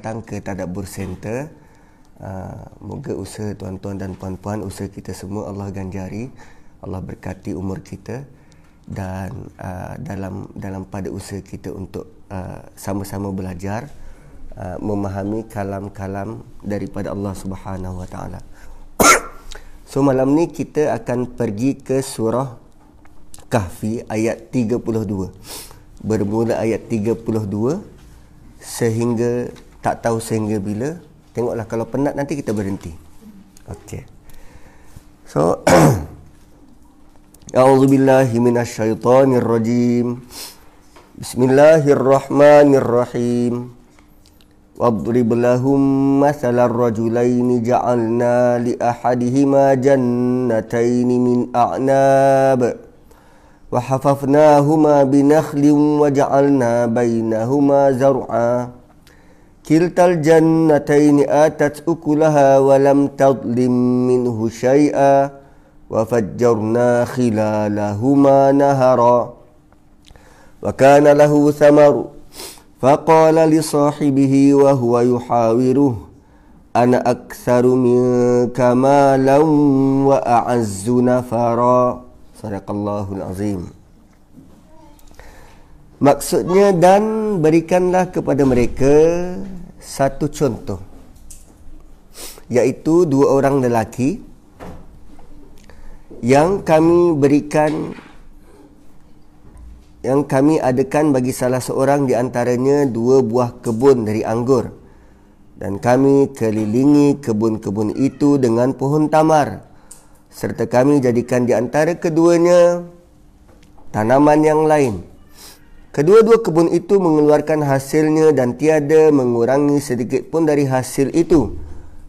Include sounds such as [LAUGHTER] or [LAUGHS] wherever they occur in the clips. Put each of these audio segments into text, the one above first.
datang ke Tadabbur Center. Uh, moga usaha tuan-tuan dan puan-puan, usaha kita semua Allah ganjari, Allah berkati umur kita dan uh, dalam dalam pada usaha kita untuk uh, sama-sama belajar uh, memahami kalam-kalam daripada Allah Subhanahu Wa Taala. [COUGHS] so malam ni kita akan pergi ke surah Kahfi ayat 32. Bermula ayat 32 sehingga tak tahu sehingga bila tengoklah kalau penat nanti kita berhenti okey so [CLEARS THROAT] a'udzu billahi minasyaitonir rajim bismillahirrahmanirrahim واضرب لهم مثل الرجلين جعلنا لأحدهما جنتين من أعناب وحففناهما بنخل وجعلنا بينهما زرعا kiltal jannataini atat ukulaha wa lam tadlim minhu syai'a wa fajjarna khilalahuma nahara. Wa kana lahu thamar faqala li sahibihi wa huwa yuhawiruh ana aktsaru minka malan wa a'azzu nafara. Sadaqallahu alazim maksudnya dan berikanlah kepada mereka satu contoh. Iaitu dua orang lelaki yang kami berikan yang kami adakan bagi salah seorang di antaranya dua buah kebun dari anggur. Dan kami kelilingi kebun-kebun itu dengan pohon tamar. Serta kami jadikan di antara keduanya tanaman yang lain. Kedua-dua kebun itu mengeluarkan hasilnya dan tiada mengurangi sedikit pun dari hasil itu.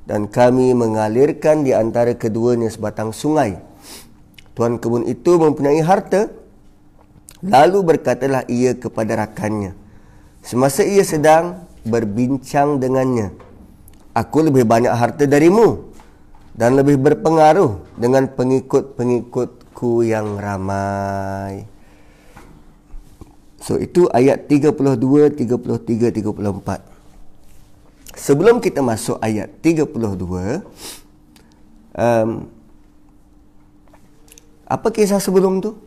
Dan kami mengalirkan di antara keduanya sebatang sungai. Tuan kebun itu mempunyai harta. Lalu berkatalah ia kepada rakannya. Semasa ia sedang berbincang dengannya. Aku lebih banyak harta darimu dan lebih berpengaruh dengan pengikut-pengikutku yang ramai. So itu ayat 32, 33, 34. Sebelum kita masuk ayat 32, um, apa kisah sebelum tu?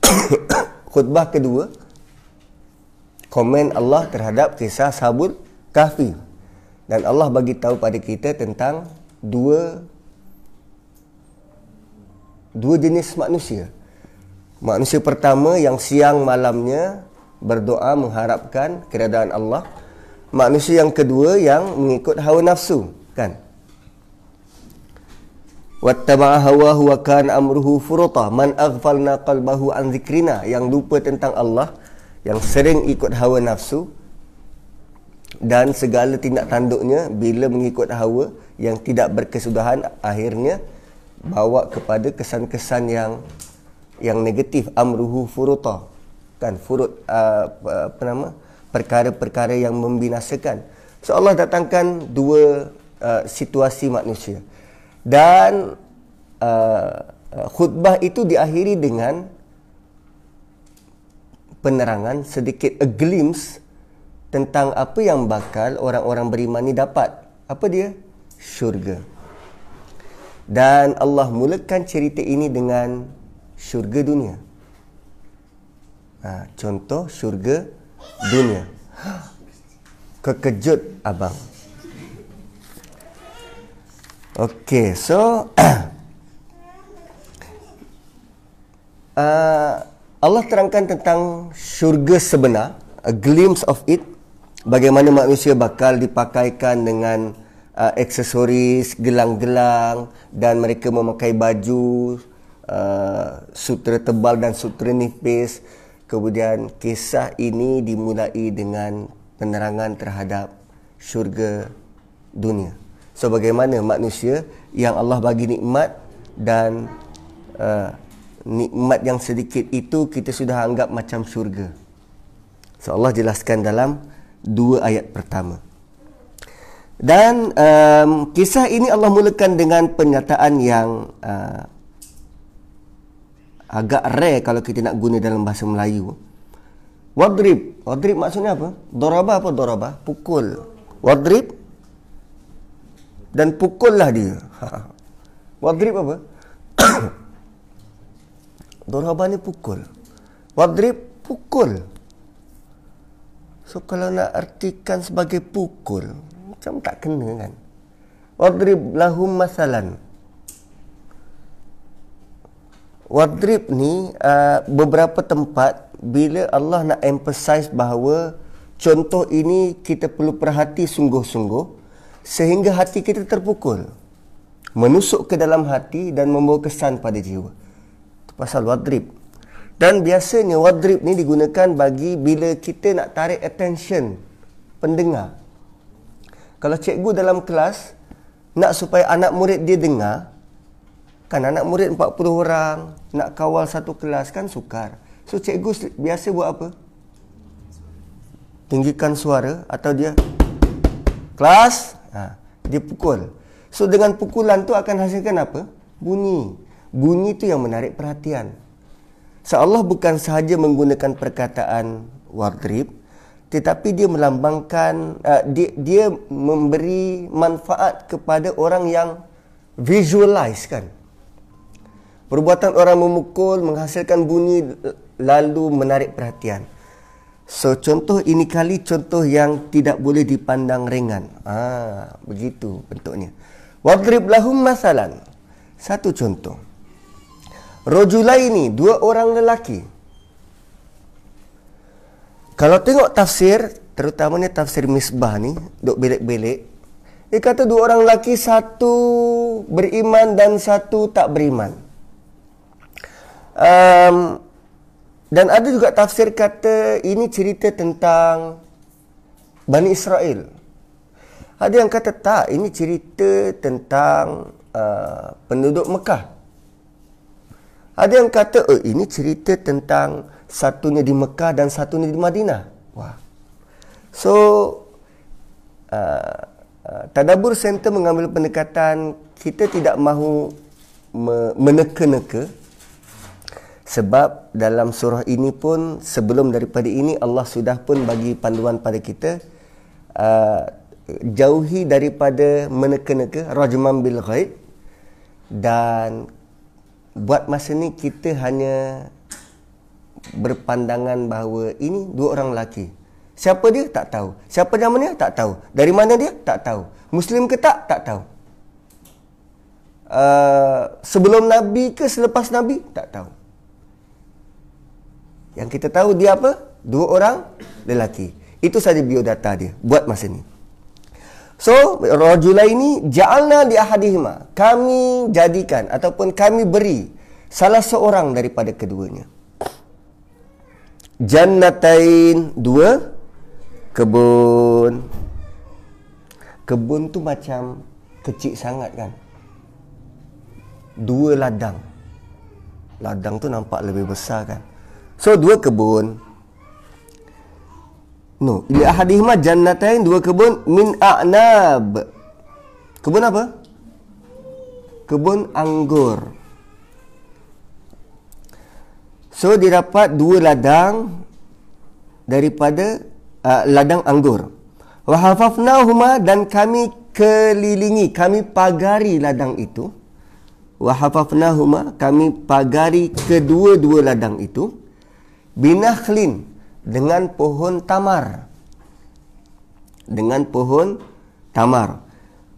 [COUGHS] Khutbah kedua, komen Allah terhadap kisah Sabul Kahfi. Dan Allah bagi tahu pada kita tentang dua dua jenis manusia. Manusia pertama yang siang malamnya berdoa mengharapkan keredaan Allah. Manusia yang kedua yang mengikut hawa nafsu, kan? Wattaba'a hawahu wa kana amruhu furuta man aghfalna qalbahu an dzikrina yang lupa tentang Allah yang sering ikut hawa nafsu dan segala tindak tanduknya bila mengikut hawa yang tidak berkesudahan akhirnya bawa kepada kesan-kesan yang yang negatif amruhu furuta. Kan furut uh, apa nama perkara-perkara yang membinasakan. So Allah datangkan dua uh, situasi manusia. Dan uh, khutbah itu diakhiri dengan penerangan sedikit a glimpse tentang apa yang bakal orang-orang beriman ni dapat. Apa dia? Syurga. Dan Allah mulakan cerita ini dengan syurga dunia. Ha, contoh syurga dunia. Kekejut abang. Okey, so [COUGHS] uh, Allah terangkan tentang syurga sebenar, a glimpse of it, bagaimana manusia bakal dipakaikan dengan uh, aksesoris, gelang-gelang dan mereka memakai baju uh, sutra tebal dan sutra nipis. Kemudian kisah ini dimulai dengan penerangan terhadap syurga dunia. So bagaimana manusia yang Allah bagi nikmat dan uh, nikmat yang sedikit itu kita sudah anggap macam syurga. So Allah jelaskan dalam dua ayat pertama. Dan um, kisah ini Allah mulakan dengan pernyataan yang uh, agak rare kalau kita nak guna dalam bahasa Melayu. Wadrib. Wadrib maksudnya apa? Doraba apa doraba? Pukul. Wadrib dan pukullah dia. [LAUGHS] Wadrib apa? [COUGHS] Doraba ni pukul. Wadrib pukul. So kalau nak artikan sebagai pukul, macam tak kena kan? Wadrib lahum masalan. Wadrib ni uh, beberapa tempat bila Allah nak emphasize bahawa contoh ini kita perlu perhati sungguh-sungguh sehingga hati kita terpukul. Menusuk ke dalam hati dan membawa kesan pada jiwa. Itu pasal wadrib. Dan biasanya wadrib ni digunakan bagi bila kita nak tarik attention pendengar. Kalau cikgu dalam kelas nak supaya anak murid dia dengar, Kan anak murid 40 orang nak kawal satu kelas kan sukar. So cikgu biasa buat apa? Tinggikan suara atau dia kelas, ha, dia pukul. So dengan pukulan tu akan hasilkan apa? Bunyi. Bunyi tu yang menarik perhatian. So Allah bukan sahaja menggunakan perkataan wadrib tetapi dia melambangkan uh, dia, dia memberi manfaat kepada orang yang visualize kan. Perbuatan orang memukul menghasilkan bunyi lalu menarik perhatian. So contoh ini kali contoh yang tidak boleh dipandang ringan. Ah, begitu bentuknya. Wadrib lahum masalan. Satu contoh. Rojulai ini dua orang lelaki. Kalau tengok tafsir, terutamanya tafsir Misbah ni, duk belik-belik, dia kata dua orang lelaki, satu beriman dan satu tak beriman. Um, dan ada juga tafsir kata ini cerita tentang Bani Israel. Ada yang kata tak, ini cerita tentang uh, penduduk Mekah. Ada yang kata, oh ini cerita tentang satunya di Mekah dan satunya di Madinah. Wah. So, uh, uh, Tadabur Center mengambil pendekatan kita tidak mahu me- meneka-neka sebab dalam surah ini pun sebelum daripada ini Allah sudah pun bagi panduan pada kita uh, jauhi daripada meneka-neka rajman bil ghaib dan buat masa ni kita hanya berpandangan bahawa ini dua orang lelaki. Siapa dia? Tak tahu. Siapa nama dia? Tak tahu. Dari mana dia? Tak tahu. Muslim ke tak? Tak tahu. Uh, sebelum Nabi ke selepas Nabi? Tak tahu. Yang kita tahu dia apa? Dua orang lelaki. Itu saja biodata dia buat masa ni. So, rajula ini ja'alna li ahadihima. Kami jadikan ataupun kami beri salah seorang daripada keduanya. Jannatain dua kebun. Kebun tu macam kecil sangat kan. Dua ladang. Ladang tu nampak lebih besar kan. So dua kebun. No, ila ahadihima jannatain dua kebun min a'nab. Kebun apa? Kebun anggur. So didapat dua ladang daripada uh, ladang anggur. Wa hafafnahuma dan kami kelilingi, kami pagari ladang itu. Wa hafafnahuma kami pagari kedua-dua ladang itu binakhlin dengan pohon tamar. Dengan pohon tamar.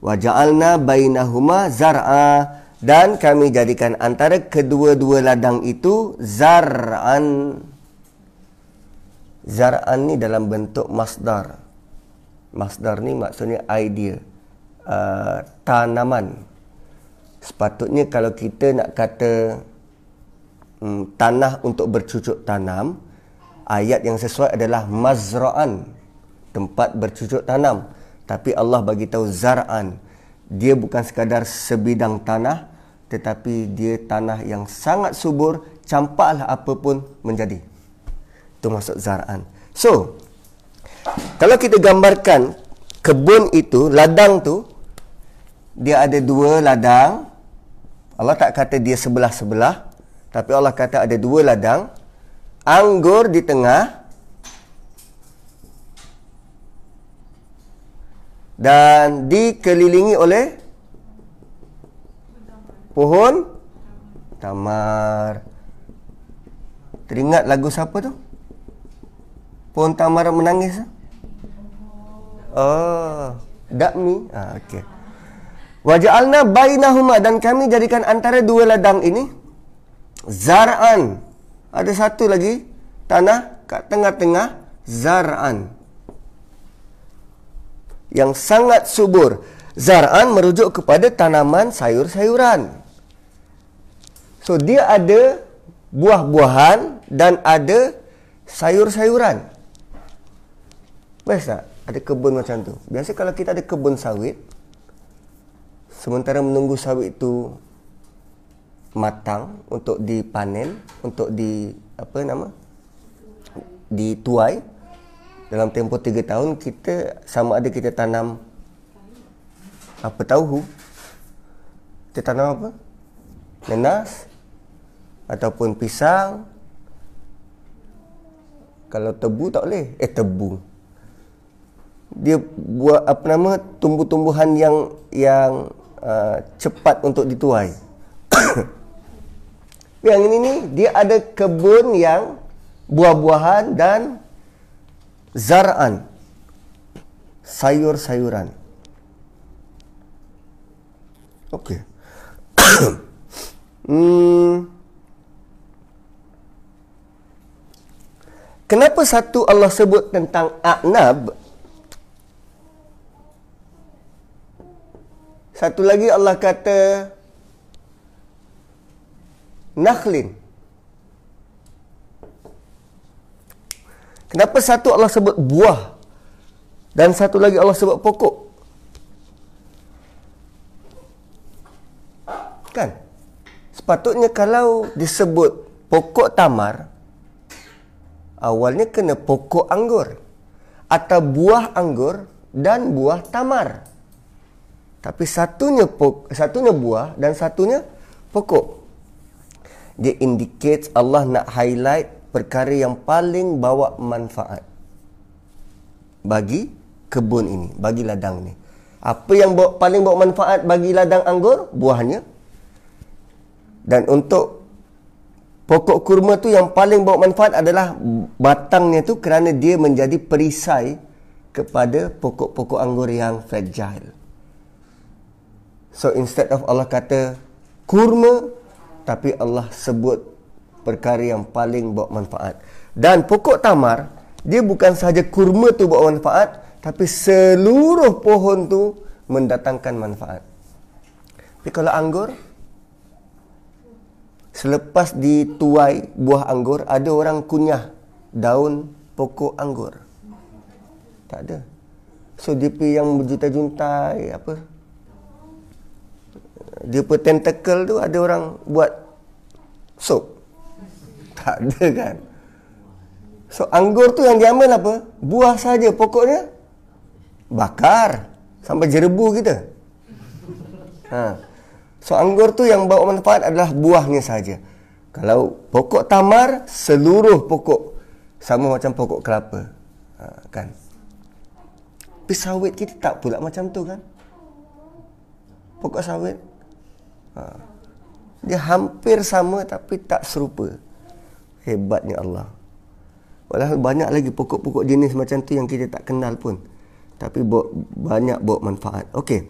Wa ja'alna bainahuma zar'a. Dan kami jadikan antara kedua-dua ladang itu zar'an. Zar'an ni dalam bentuk masdar. Masdar ni maksudnya idea uh, tanaman. Sepatutnya kalau kita nak kata hmm, tanah untuk bercucuk tanam. Ayat yang sesuai adalah mazra'an tempat bercucuk tanam. Tapi Allah bagi tahu zar'an. Dia bukan sekadar sebidang tanah tetapi dia tanah yang sangat subur campaklah apa pun menjadi. Itu maksud zar'an. So kalau kita gambarkan kebun itu ladang tu dia ada dua ladang. Allah tak kata dia sebelah-sebelah tapi Allah kata ada dua ladang. Anggur di tengah. dan dikelilingi oleh pohon tamar. Teringat lagu siapa tu? Pohon tamar menangis. Oh, dakmi. Ah, okey. Waja'alna bainahuma dan kami jadikan antara dua ladang ini zar'an. Ada satu lagi tanah kat tengah-tengah zar'an. Yang sangat subur. Zar'an merujuk kepada tanaman sayur-sayuran. So dia ada buah-buahan dan ada sayur-sayuran. Best tak? Ada kebun macam tu. Biasa kalau kita ada kebun sawit, sementara menunggu sawit itu matang untuk dipanen, untuk di apa nama? dituai. Dalam tempoh tiga tahun kita sama ada kita tanam apa tahu kita tanam apa? Nenas ataupun pisang. Kalau tebu tak boleh? Eh tebu. Dia buat apa nama tumbuh-tumbuhan yang yang uh, cepat untuk dituai. [COUGHS] yang ini ni dia ada kebun yang buah-buahan dan zar'an sayur-sayuran. Okey. [COUGHS] hmm. Kenapa satu Allah sebut tentang a'nab Satu lagi Allah kata Nakhlin. Kenapa satu Allah sebut buah dan satu lagi Allah sebut pokok? Kan? Sepatutnya kalau disebut pokok tamar awalnya kena pokok anggur atau buah anggur dan buah tamar. Tapi satunya pok, satunya buah dan satunya pokok. Dia indicates Allah nak highlight perkara yang paling bawa manfaat bagi kebun ini, bagi ladang ini. Apa yang bawa, paling bawa manfaat bagi ladang anggur? Buahnya. Dan untuk pokok kurma tu yang paling bawa manfaat adalah batangnya tu kerana dia menjadi perisai kepada pokok-pokok anggur yang fragile. So instead of Allah kata kurma tapi Allah sebut perkara yang paling bawa manfaat. Dan pokok tamar dia bukan sahaja kurma tu bawa manfaat tapi seluruh pohon tu mendatangkan manfaat. Tapi kalau anggur selepas dituai buah anggur ada orang kunyah daun pokok anggur. Tak ada. So dia yang berjuta-juntai apa dia pun tentacle tu ada orang buat sup. Tak ada kan. So anggur tu yang diambil apa? Buah saja pokoknya bakar sampai jerebu kita. Ha. So anggur tu yang bawa manfaat adalah buahnya saja. Kalau pokok tamar seluruh pokok sama macam pokok kelapa. Ha, kan. Tapi sawit kita tak pula macam tu kan. Pokok sawit Ha. Dia hampir sama tapi tak serupa. Hebatnya Allah. Walau banyak lagi pokok-pokok jenis macam tu yang kita tak kenal pun. Tapi bawa, banyak bawa manfaat. Okey.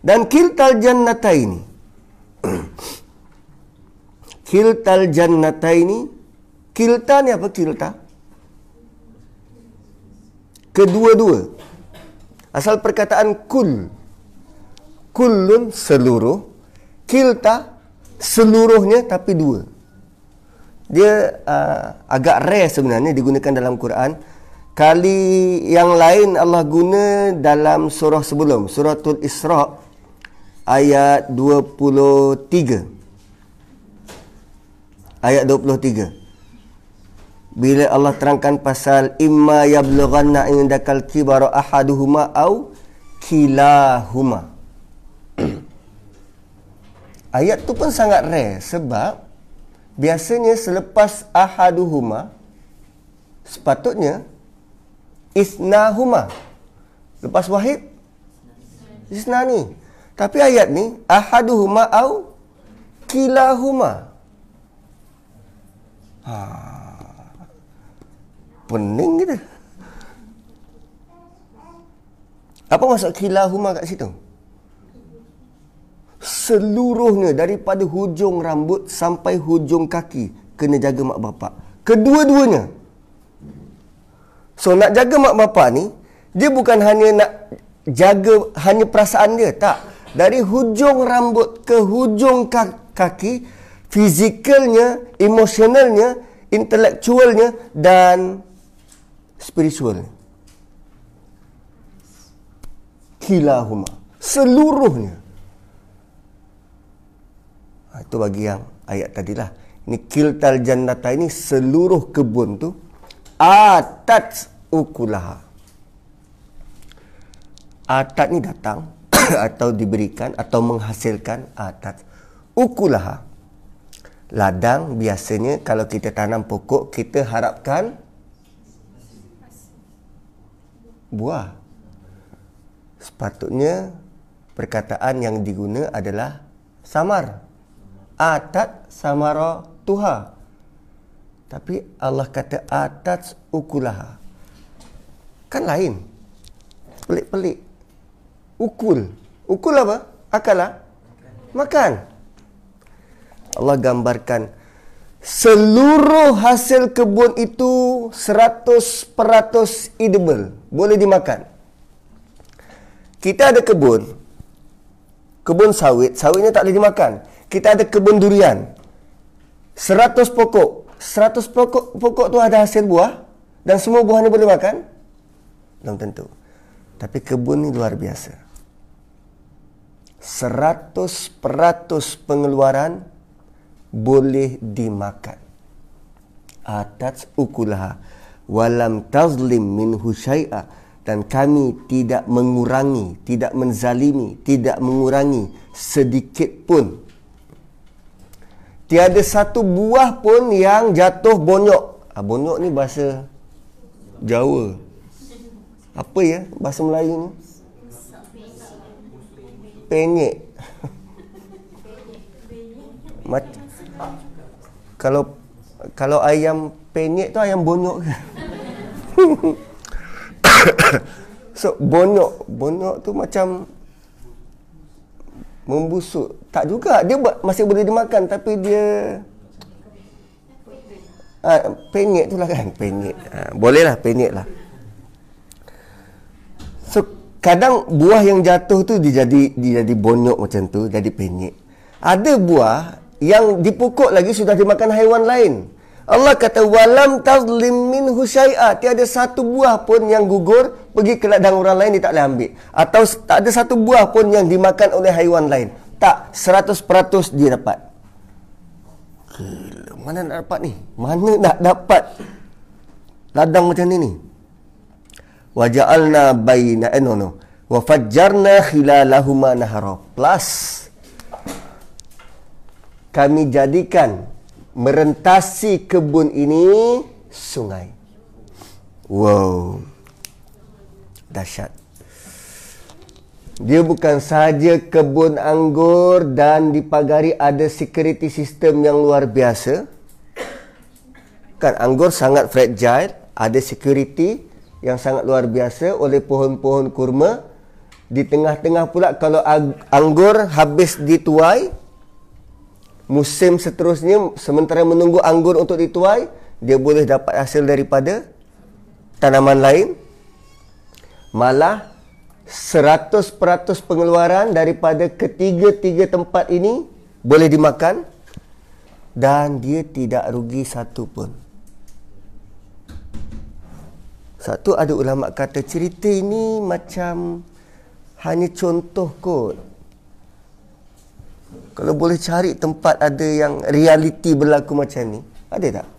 Dan kiltal jannata ini. [CLEARS THROAT] kiltal jannata ini. Kilta ni apa kilta? Kedua-dua. Asal perkataan kul. Kulun seluruh kilta seluruhnya tapi dua. Dia uh, agak rare sebenarnya digunakan dalam Quran. Kali yang lain Allah guna dalam surah sebelum, suratul Isra ayat 23. Ayat 23. Bila Allah terangkan pasal imma yablughanna indakal kibara ahaduhuma au kilahuma. Ayat tu pun sangat rare sebab biasanya selepas ahaduhuma sepatutnya isnahuma. Lepas wahid Isnani. Tapi ayat ni ahaduhuma au kilahuma. Ha. Pening gitu. Apa maksud kilahuma kat situ? Seluruhnya daripada hujung rambut sampai hujung kaki kena jaga mak bapak. Kedua-duanya. So nak jaga mak bapak ni dia bukan hanya nak jaga hanya perasaan dia, tak. Dari hujung rambut ke hujung kaki, fizikalnya, emosionalnya, intelektualnya dan spiritualnya. Kilahuma. Seluruhnya. Ha, itu bagi yang ayat tadilah. Ini kiltal jannata ini seluruh kebun tu atat ukulaha. Atat ni datang [COUGHS] atau diberikan atau menghasilkan atat ukulaha. Ladang biasanya kalau kita tanam pokok kita harapkan buah. Sepatutnya perkataan yang diguna adalah samar. Atat samara tuha. Tapi Allah kata atat ukulaha. Kan lain. Pelik-pelik. Ukul. Ukul apa? Akalah. Makan. Allah gambarkan seluruh hasil kebun itu 100% edible, boleh dimakan. Kita ada kebun, kebun sawit, sawitnya tak boleh dimakan. Kita ada kebun durian, 100 pokok, 100 pokok, pokok tu ada hasil buah dan semua buah ni boleh makan? Belum tentu. Tapi kebun ni luar biasa. 100% pengeluaran boleh dimakan. Atas ukulaha walam tazlim minhu syai'a dan kami tidak mengurangi, tidak menzalimi, tidak mengurangi sedikit pun. Tiada satu buah pun yang jatuh bonyok. Ha, bonyok ni bahasa Jawa. Apa ya bahasa Melayu ni? Penyek. [LAUGHS] Macam kalau kalau ayam penyek tu ayam bonyok ke? [LAUGHS] so bonyok, bonyok tu macam membusuk. Tak juga, dia masih boleh dimakan tapi dia ha, penyek tu lah kan, [LAUGHS] penyek. Ha, boleh lah penyek lah. So kadang buah yang jatuh tu dia jadi dia jadi bonyok macam tu, jadi penyek. Ada buah yang dipukul lagi sudah dimakan haiwan lain. Allah kata walam tazlim minhu syai'a. Tiada satu buah pun yang gugur pergi ke ladang orang lain dia tak boleh ambil. Atau tak ada satu buah pun yang dimakan oleh haiwan lain. Tak, 100% dia dapat. Gila, mana nak dapat ni? Mana nak dapat ladang macam ni ni? Wa ja'alna baina eh, no no. Wa fajjarna khilalahuma nahara. Plus kami jadikan merentasi kebun ini sungai. Wow. Dahsyat. Dia bukan sahaja kebun anggur dan dipagari ada security system yang luar biasa. Kan anggur sangat fragile, ada security yang sangat luar biasa oleh pohon-pohon kurma. Di tengah-tengah pula kalau anggur habis dituai, musim seterusnya sementara menunggu anggur untuk dituai dia boleh dapat hasil daripada tanaman lain malah 100% pengeluaran daripada ketiga-tiga tempat ini boleh dimakan? Dan dia tidak rugi satu pun. Satu ada ulama kata cerita ini macam hanya contoh kot. Kalau boleh cari tempat ada yang realiti berlaku macam ni, ada tak?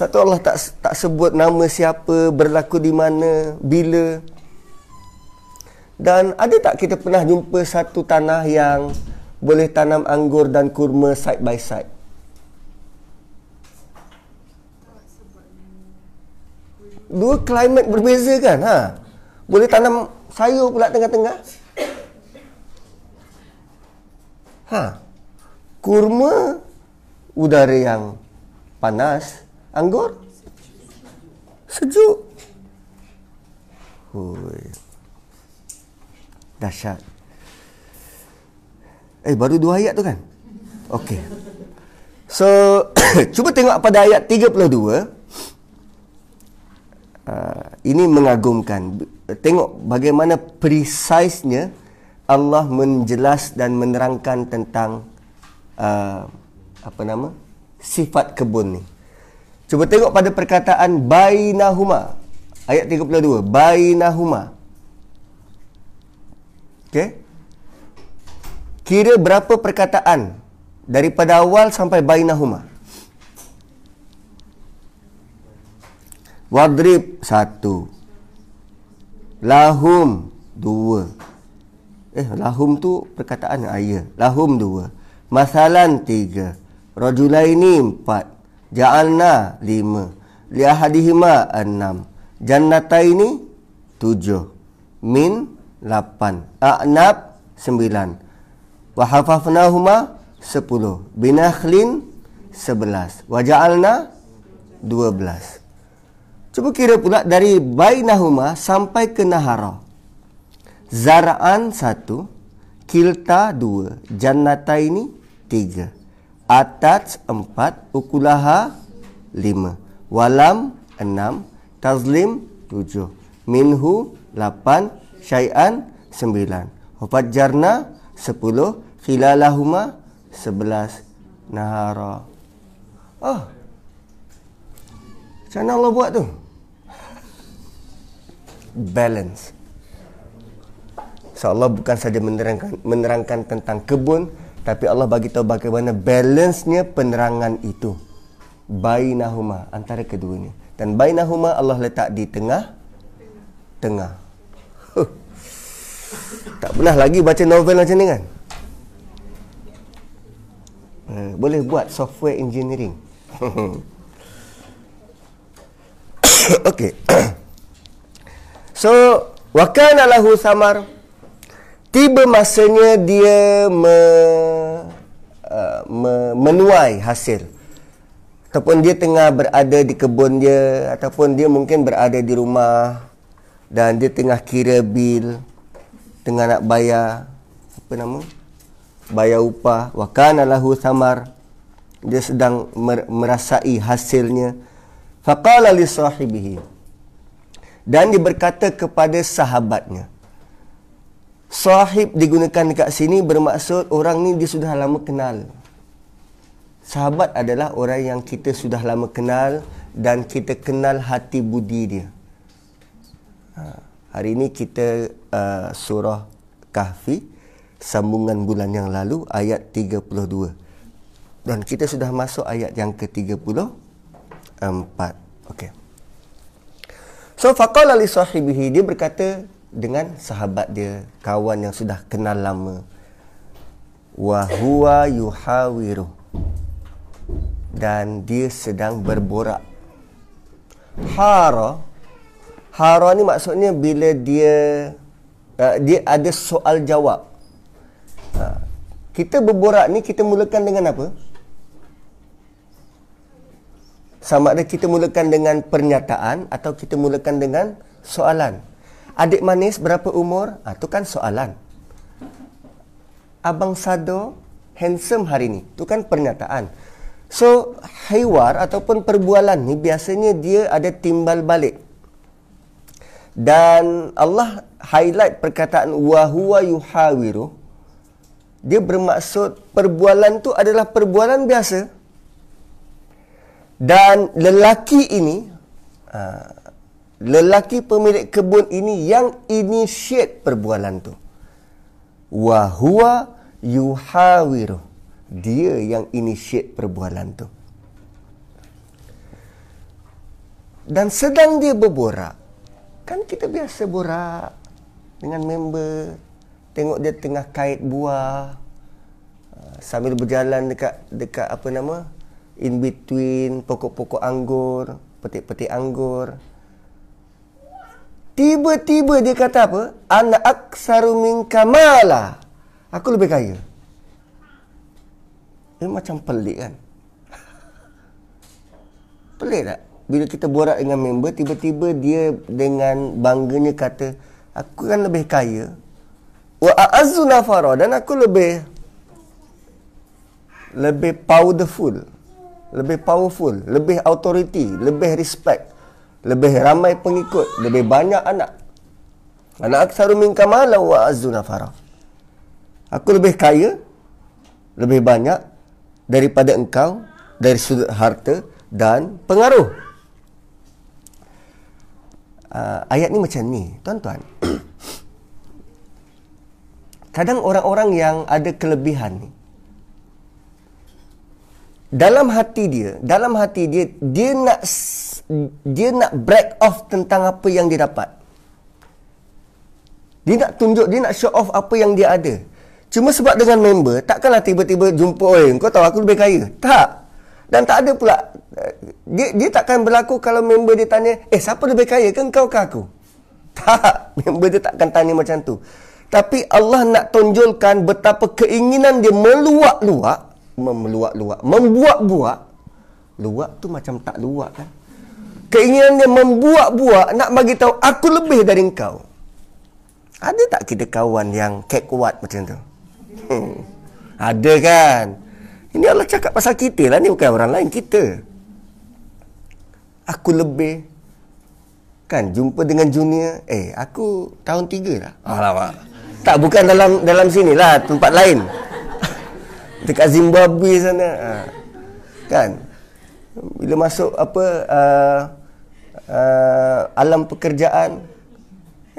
Satu Allah tak tak sebut nama siapa, berlaku di mana, bila. Dan ada tak kita pernah jumpa satu tanah yang boleh tanam anggur dan kurma side by side? Dua climate berbeza kan? Ha? Boleh tanam sayur pula tengah-tengah. Ha. Kurma udara yang panas, anggur sejuk. Hui. Dahsyat. Eh baru dua ayat tu kan? Okey. So [COUGHS] cuba tengok pada ayat 32. Uh, ini mengagumkan. Tengok bagaimana precisenya Allah menjelas dan menerangkan tentang uh, apa nama sifat kebun ni. Cuba tengok pada perkataan bainahuma ayat 32 bainahuma. Okey. Kira berapa perkataan daripada awal sampai bainahuma? Wadrib satu. Lahum dua. Eh, lahum tu perkataan ayah. Lahum dua. Masalan tiga. Rajulaini empat. Ja'alna lima. Liahadihima enam. Jannataini tujuh. Min lapan. A'nab sembilan. Wahafafnahuma sepuluh. Binakhlin sebelas. Waja'alna dua belas. Cuba kira pula dari bainahuma sampai ke nahara. Zara'an satu, kilta dua, jannata ini tiga, atat empat, ukulaha lima, walam enam, tazlim tujuh, minhu lapan, syai'an sembilan, hufat jarna sepuluh, khilalahuma sebelas, nahara. Oh, macam mana Allah buat tu? Balance. So Allah bukan saja menerangkan menerangkan tentang kebun tapi Allah bagi tahu bagaimana balance-nya penerangan itu. Bainahuma antara keduanya. Dan bainahuma Allah letak di tengah tengah. Huh. Tak pernah lagi baca novel macam ni kan? Uh, boleh buat software engineering. [LAUGHS] Okey. [COUGHS] so, wa kana lahu samar tiba masanya dia me, uh, me, menuai hasil. Ataupun dia tengah berada di kebun dia ataupun dia mungkin berada di rumah dan dia tengah kira bil tengah nak bayar apa nama? Bayar upah. Wa kana lahu samar. Dia sedang merasai hasilnya. Faqala li sahibihi. Dan dia berkata kepada sahabatnya Sahib digunakan dekat sini bermaksud orang ni dia sudah lama kenal. Sahabat adalah orang yang kita sudah lama kenal dan kita kenal hati budi dia. Ha, hari ini kita uh, surah Kahfi sambungan bulan yang lalu ayat 32. Dan kita sudah masuk ayat yang ke-34. Okey. So faqala li sahibihi dia berkata dengan sahabat dia, kawan yang sudah kenal lama. Wa huwa yuhawiru. Dan dia sedang berborak. Hara Hara ni maksudnya bila dia uh, dia ada soal jawab. Uh, kita berborak ni kita mulakan dengan apa? Sama ada kita mulakan dengan pernyataan atau kita mulakan dengan soalan. Adik manis berapa umur? Ah tu kan soalan. Abang Sado handsome hari ni. Tu kan pernyataan. So, haywar ataupun perbualan ni biasanya dia ada timbal balik. Dan Allah highlight perkataan wa huwa yuhawiru. Dia bermaksud perbualan tu adalah perbualan biasa. Dan lelaki ini uh, lelaki pemilik kebun ini yang initiate perbualan tu. Wa huwa yuhawiru. Dia yang initiate perbualan tu. Dan sedang dia berborak. Kan kita biasa borak dengan member. Tengok dia tengah kait buah. Uh, sambil berjalan dekat dekat apa nama? In between pokok-pokok anggur, petik-petik anggur Tiba-tiba dia kata apa? Ana aksaru minka mala. Aku lebih kaya. Ini macam pelik kan? [LAUGHS] Pelik tak? Bila kita borak dengan member, tiba-tiba dia dengan bangganya kata, aku kan lebih kaya. Wa a'azzu nafara. Dan aku lebih lebih powerful. Lebih powerful. Lebih authority. Lebih respect. Lebih ramai pengikut. Lebih banyak anak. Anak aksaru min kamala wa a'azzu nafara. Aku lebih kaya. Lebih banyak. Daripada engkau. Dari sudut harta. Dan pengaruh uh, ayat ni macam ni tuan-tuan [COUGHS] kadang orang-orang yang ada kelebihan ni dalam hati dia dalam hati dia dia nak dia nak break off tentang apa yang dia dapat dia nak tunjuk dia nak show off apa yang dia ada cuma sebab dengan member takkanlah tiba-tiba jumpa oi kau tahu aku lebih kaya tak dan tak ada pula dia, dia takkan berlaku kalau member dia tanya, eh siapa lebih kaya ke kau ke aku? [LAUGHS] Tak, member dia takkan tanya macam tu. Tapi Allah nak tonjolkan betapa keinginan dia meluak-luak, meluak-luak, membuat-buat. Luak tu macam tak luak kan? Keinginan dia membuat-buat nak bagi tahu aku lebih dari engkau. Ada tak kita kawan yang kek kuat macam tu? Hmm. [LAUGHS] Ada kan? Ini Allah cakap pasal kita lah ni bukan orang lain kita. Aku lebih kan jumpa dengan junior eh aku tahun tiga lah. Alamak. Tak bukan dalam dalam sini lah tempat lain. [LAUGHS] Dekat Zimbabwe sana. Ha. Kan? Bila masuk apa uh, uh, alam pekerjaan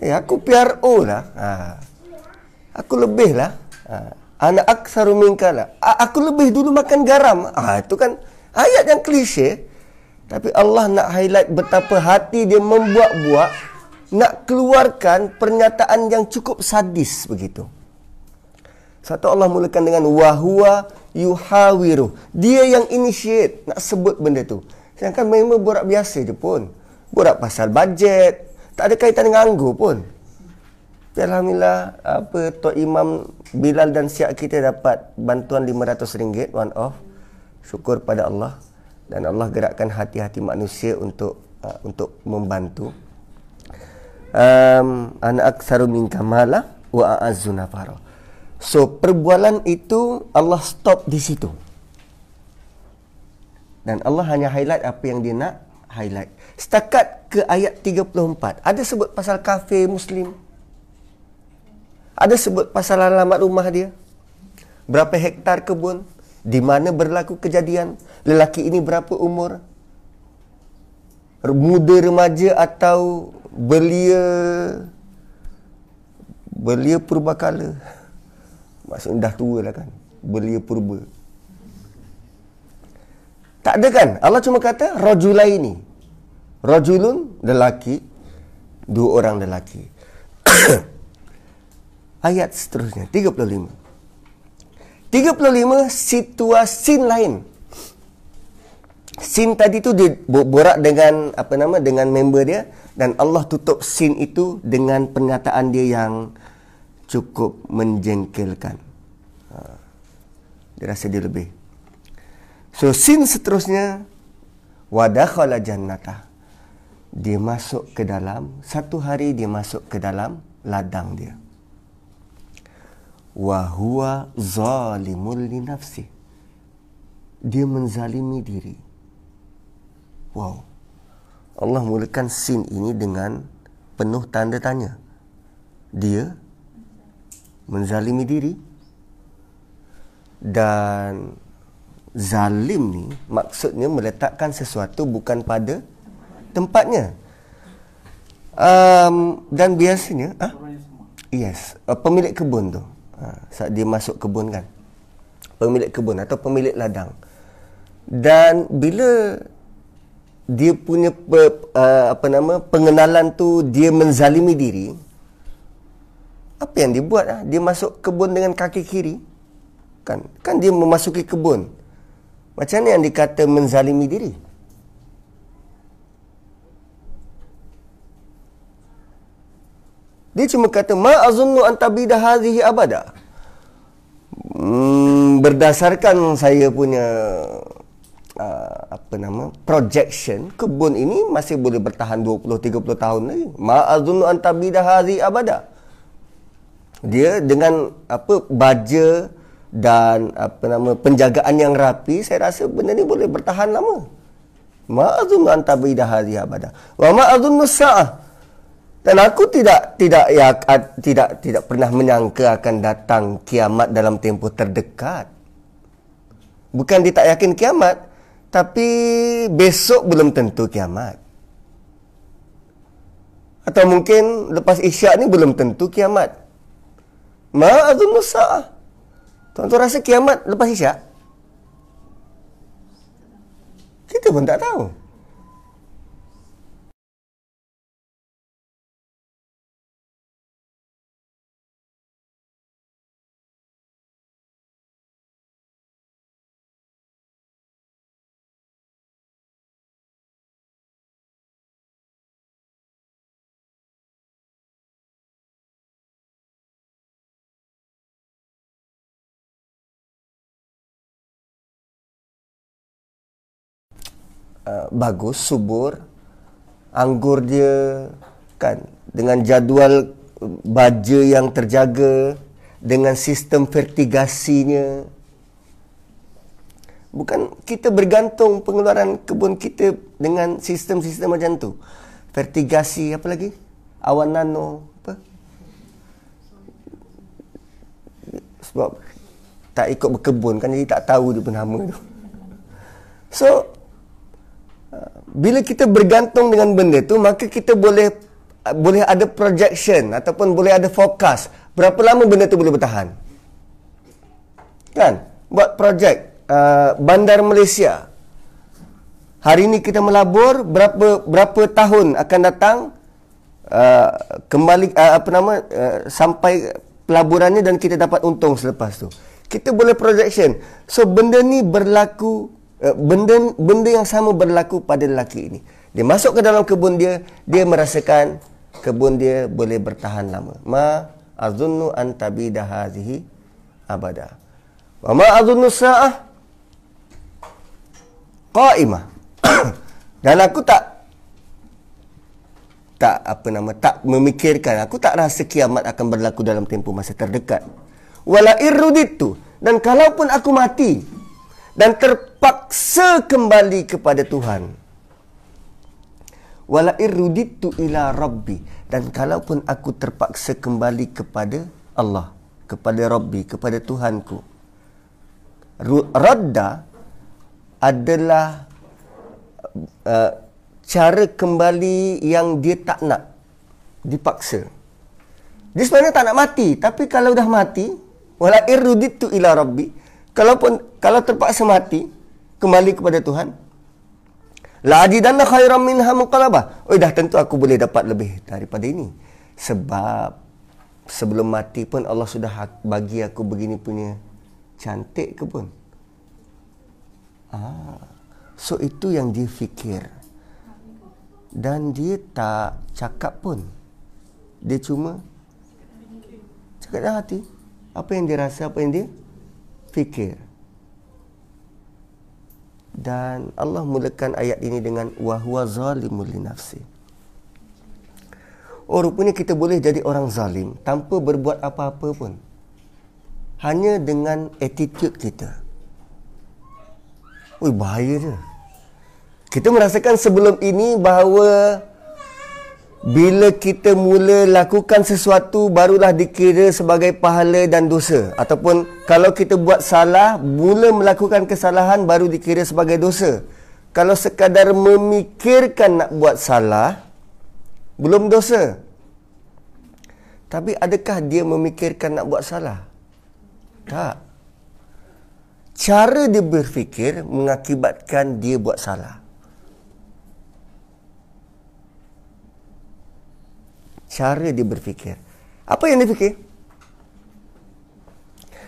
eh aku PRO lah. Ha. Aku lebih lah. Ha. Anak aksaru minkala. Aku lebih dulu makan garam. Ah itu kan ayat yang klise. Tapi Allah nak highlight betapa hati dia membuat-buat nak keluarkan pernyataan yang cukup sadis begitu. Satu Allah mulakan dengan wahwa yuhawiru. Dia yang initiate nak sebut benda tu. Sedangkan memang borak biasa je pun. Borak pasal bajet. Tak ada kaitan dengan anggur pun. Alhamdulillah apa Tok Imam Bilal dan siap kita dapat bantuan RM500 one off. Syukur pada Allah dan Allah gerakkan hati-hati manusia untuk uh, untuk membantu. Um, anak aksaru min kamala wa a'azzu nafara. So perbualan itu Allah stop di situ. Dan Allah hanya highlight apa yang dia nak highlight. Setakat ke ayat 34. Ada sebut pasal kafir muslim. Ada sebut pasal alamat rumah dia. Berapa hektar kebun. Di mana berlaku kejadian. Lelaki ini berapa umur. Muda remaja atau belia. Belia purba kala. Maksudnya dah tua lah kan. Belia purba. Tak ada kan? Allah cuma kata rajulai ini. Rajulun lelaki. Dua orang lelaki. [COUGHS] ayat seterusnya 35 35 situasi lain Sin tadi tu dia borak dengan apa nama dengan member dia dan Allah tutup sin itu dengan pernyataan dia yang cukup menjengkelkan. Ha. Dia rasa dia lebih. So sin seterusnya wadakhala jannata. Dia masuk ke dalam satu hari dia masuk ke dalam ladang dia. Wa huwa zalimun li nafsi. Dia menzalimi diri. Wow. Allah mulakan scene ini dengan penuh tanda tanya. Dia menzalimi diri. Dan zalim ni maksudnya meletakkan sesuatu bukan pada tempatnya. Um, dan biasanya ah? Yes uh, pemilik kebun tu. Ha, saat dia masuk kebun kan. Pemilik kebun atau pemilik ladang. Dan bila dia punya pe, uh, apa nama pengenalan tu dia menzalimi diri apa yang dia buat ah? Dia masuk kebun dengan kaki kiri. Kan kan dia memasuki kebun. Macam mana yang dikata menzalimi diri Dia cuma kata ma azunnu an tabida hadhihi abada. Hmm, berdasarkan saya punya uh, apa nama projection kebun ini masih boleh bertahan 20 30 tahun lagi. Ma azunnu an tabida hadhihi abada. Dia dengan apa baja dan apa nama penjagaan yang rapi saya rasa benda ni boleh bertahan lama. Ma azunnu an tabida hadhihi abada. Wa ma azunnu sa'ah dan aku tidak tidak ya tidak tidak pernah menyangka akan datang kiamat dalam tempoh terdekat. Bukan dia tak yakin kiamat, tapi besok belum tentu kiamat. Atau mungkin lepas isyak ni belum tentu kiamat. Ma'adun nusa'ah. Tuan-tuan rasa kiamat lepas isyak? Kita pun tak tahu. Uh, bagus subur anggur dia kan dengan jadual baja yang terjaga dengan sistem vertigasinya bukan kita bergantung pengeluaran kebun kita dengan sistem-sistem macam tu. Vertigasi apa lagi? Awan nano apa? Sebab tak ikut berkebun kan jadi tak tahu dia pun nama tu. So bila kita bergantung dengan benda tu maka kita boleh boleh ada projection ataupun boleh ada forecast berapa lama benda tu boleh bertahan. Kan? Buat projek uh, bandar Malaysia. Hari ini kita melabur berapa berapa tahun akan datang uh, kembali uh, apa nama uh, sampai pelaburannya dan kita dapat untung selepas tu. Kita boleh projection. So benda ni berlaku benda benda yang sama berlaku pada lelaki ini. Dia masuk ke dalam kebun dia, dia merasakan kebun dia boleh bertahan lama. Ma azunnu an tabida hadhihi abada. Wa ma azunnu sa'ah qa'imah. [COUGHS] Dan aku tak tak apa nama tak memikirkan aku tak rasa kiamat akan berlaku dalam tempoh masa terdekat wala irruditu dan kalaupun aku mati dan terpaksa kembali kepada Tuhan. Wala irruditu ila rabbi dan kalaupun aku terpaksa kembali kepada Allah, kepada Rabbi, kepada Tuhanku. Radda adalah uh, cara kembali yang dia tak nak dipaksa. Dia sebenarnya tak nak mati, tapi kalau dah mati, wala irruditu ila rabbi, kalaupun kalau terpaksa mati kembali kepada Tuhan. La ajidanna khairan minha munqalaba oh dah tentu aku boleh dapat lebih daripada ini. Sebab sebelum mati pun Allah sudah bagi aku begini punya cantik ke pun. Ah so itu yang dia fikir. Dan dia tak cakap pun. Dia cuma cakap dalam hati. Apa yang dia rasa apa yang dia fikir dan Allah mulakan ayat ini dengan wahwa zalimul li nafsi. Oh rupanya kita boleh jadi orang zalim tanpa berbuat apa-apa pun. Hanya dengan attitude kita. Oi bahaya je. Kita merasakan sebelum ini bahawa bila kita mula lakukan sesuatu barulah dikira sebagai pahala dan dosa. Ataupun kalau kita buat salah mula melakukan kesalahan baru dikira sebagai dosa. Kalau sekadar memikirkan nak buat salah belum dosa. Tapi adakah dia memikirkan nak buat salah? Tak. Cara dia berfikir mengakibatkan dia buat salah cara dia berfikir. Apa yang dia fikir?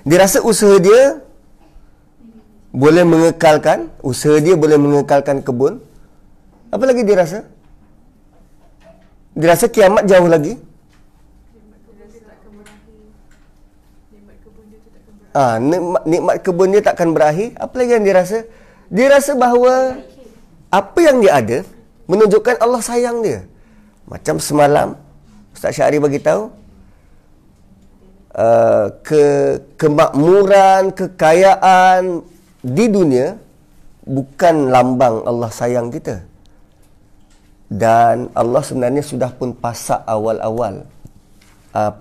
Dia rasa usaha dia boleh mengekalkan, usaha dia boleh mengekalkan kebun. Apa lagi dia rasa? Dia rasa kiamat jauh lagi. Ah, nikmat, nikmat kebun dia takkan berakhir. Apa lagi yang dia rasa? Dia rasa bahawa apa yang dia ada menunjukkan Allah sayang dia. Macam semalam, Ustaz Syahri bagi tahu uh, ke kemakmuran, kekayaan di dunia bukan lambang Allah sayang kita. Dan Allah sebenarnya sudah pun pasak awal-awal uh,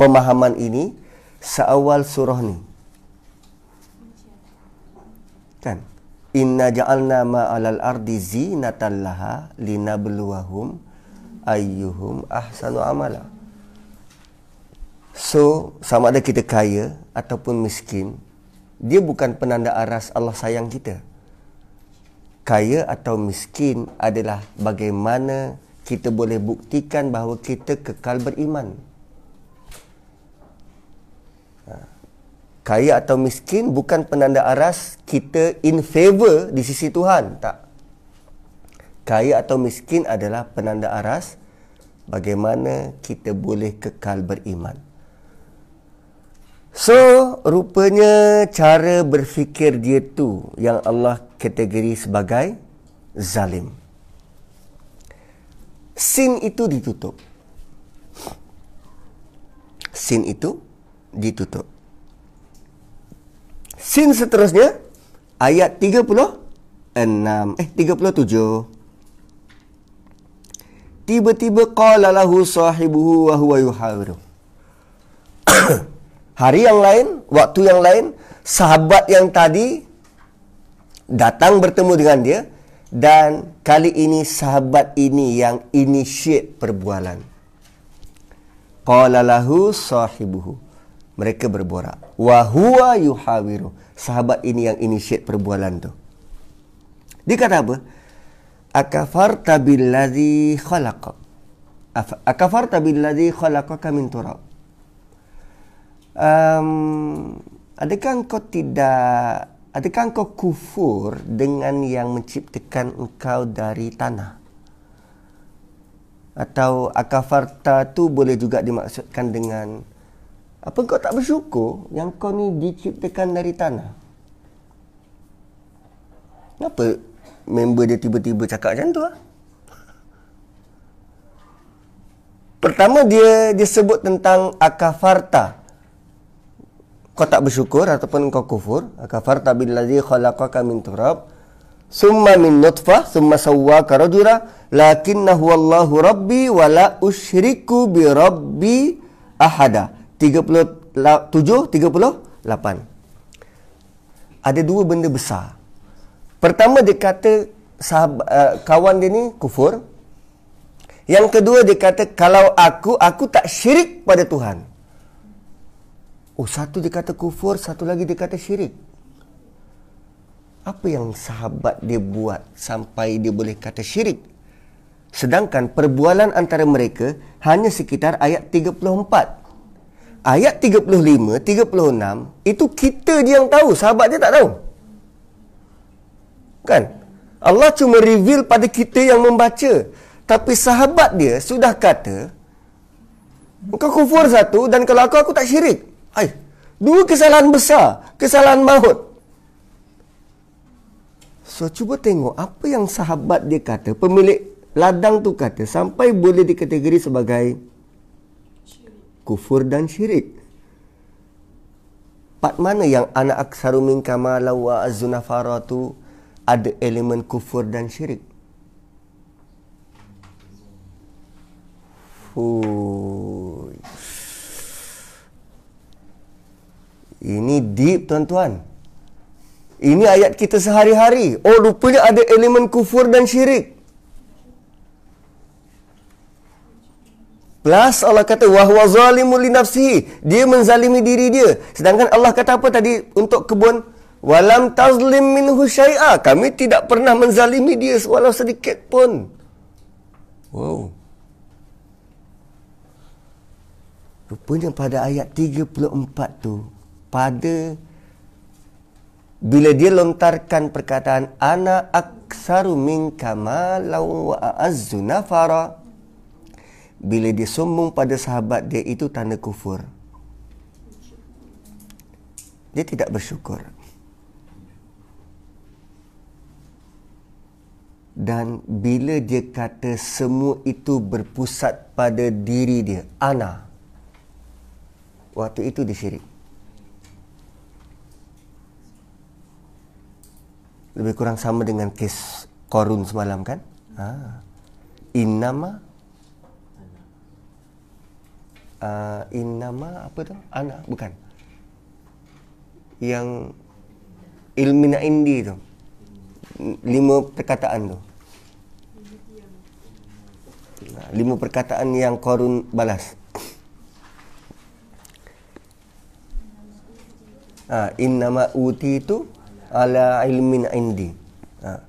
pemahaman ini seawal surah ni. Kan? Inna ja'alna ma'alal ardi zinatan laha linabluwahum ayyuhum ahsanu amala. So, sama ada kita kaya ataupun miskin, dia bukan penanda aras Allah sayang kita. Kaya atau miskin adalah bagaimana kita boleh buktikan bahawa kita kekal beriman. kaya atau miskin bukan penanda aras kita in favor di sisi Tuhan tak kaya atau miskin adalah penanda aras bagaimana kita boleh kekal beriman. So rupanya cara berfikir dia tu yang Allah kategori sebagai zalim. Sin itu ditutup. Sin itu ditutup. Sin seterusnya ayat 36 eh 37 Tiba-tiba qala lahu sahibuhu wa huwa yuhawiru [COUGHS] Hari yang lain, waktu yang lain, sahabat yang tadi datang bertemu dengan dia dan kali ini sahabat ini yang initiate perbualan. Qala lahu sahibuhu mereka berborak. Wahua yuhawiru. Sahabat ini yang initiate perbualan tu. Dia kata apa? Akafarta billadhi khalaqa. Akafarta billadhi khalaqaka min turab. Um, adakah kau tidak adakah kau kufur dengan yang menciptakan engkau dari tanah? Atau akafarta tu boleh juga dimaksudkan dengan apa kau tak bersyukur yang kau ni diciptakan dari tanah? Kenapa member dia tiba-tiba cakap macam tu? Ah? Pertama dia dia sebut tentang akafarta. Kau tak bersyukur ataupun kau kufur. Akafarta billazi khalaqaka min turab. Summa min nutfah. Summa sawwaka rajula. Lakinnahu Allahu rabbi wa la usyriku bi rabbi ahada. 37 38 ada dua benda besar pertama dia kata sahabat, uh, kawan dia ni kufur. Yang kedua dia kata kalau aku aku tak syirik pada Tuhan. Oh satu dia kata kufur satu lagi dia kata syirik. Apa yang sahabat dia buat sampai dia boleh kata syirik? Sedangkan perbualan antara mereka hanya sekitar ayat 34 ayat 35, 36 itu kita dia yang tahu, sahabat dia tak tahu. Kan? Allah cuma reveal pada kita yang membaca. Tapi sahabat dia sudah kata Engkau kufur satu dan kalau aku, aku tak syirik. Ay, dua kesalahan besar. Kesalahan maut. So, cuba tengok apa yang sahabat dia kata. Pemilik ladang tu kata sampai boleh dikategori sebagai kufur dan syirik. Part mana yang anak aksaru min kamala wa azunafara tu ada elemen kufur dan syirik? Hui. Ini deep tuan-tuan. Ini ayat kita sehari-hari. Oh rupanya ada elemen kufur dan syirik. Plus Allah kata wahwa zalimu li nafsihi. Dia menzalimi diri dia. Sedangkan Allah kata apa tadi untuk kebun? Walam tazlim minhu syai'a. Kami tidak pernah menzalimi dia walau sedikit pun. Wow. Rupanya pada ayat 34 tu pada bila dia lontarkan perkataan ana aksaru minka malau wa a'azzu nafara bila dia sombong pada sahabat dia itu tanda kufur. dia tidak bersyukur. Dan bila dia kata semua itu berpusat pada diri dia, ana. Waktu itu dia syirik. Lebih kurang sama dengan kes Korun semalam kan? Ha. Innama uh, Innama apa tu? Ana, bukan. Yang ilmina indi tu lima perkataan tu. Lima perkataan yang korun balas. Ha, innama uti itu ala ilmin indi. Ha.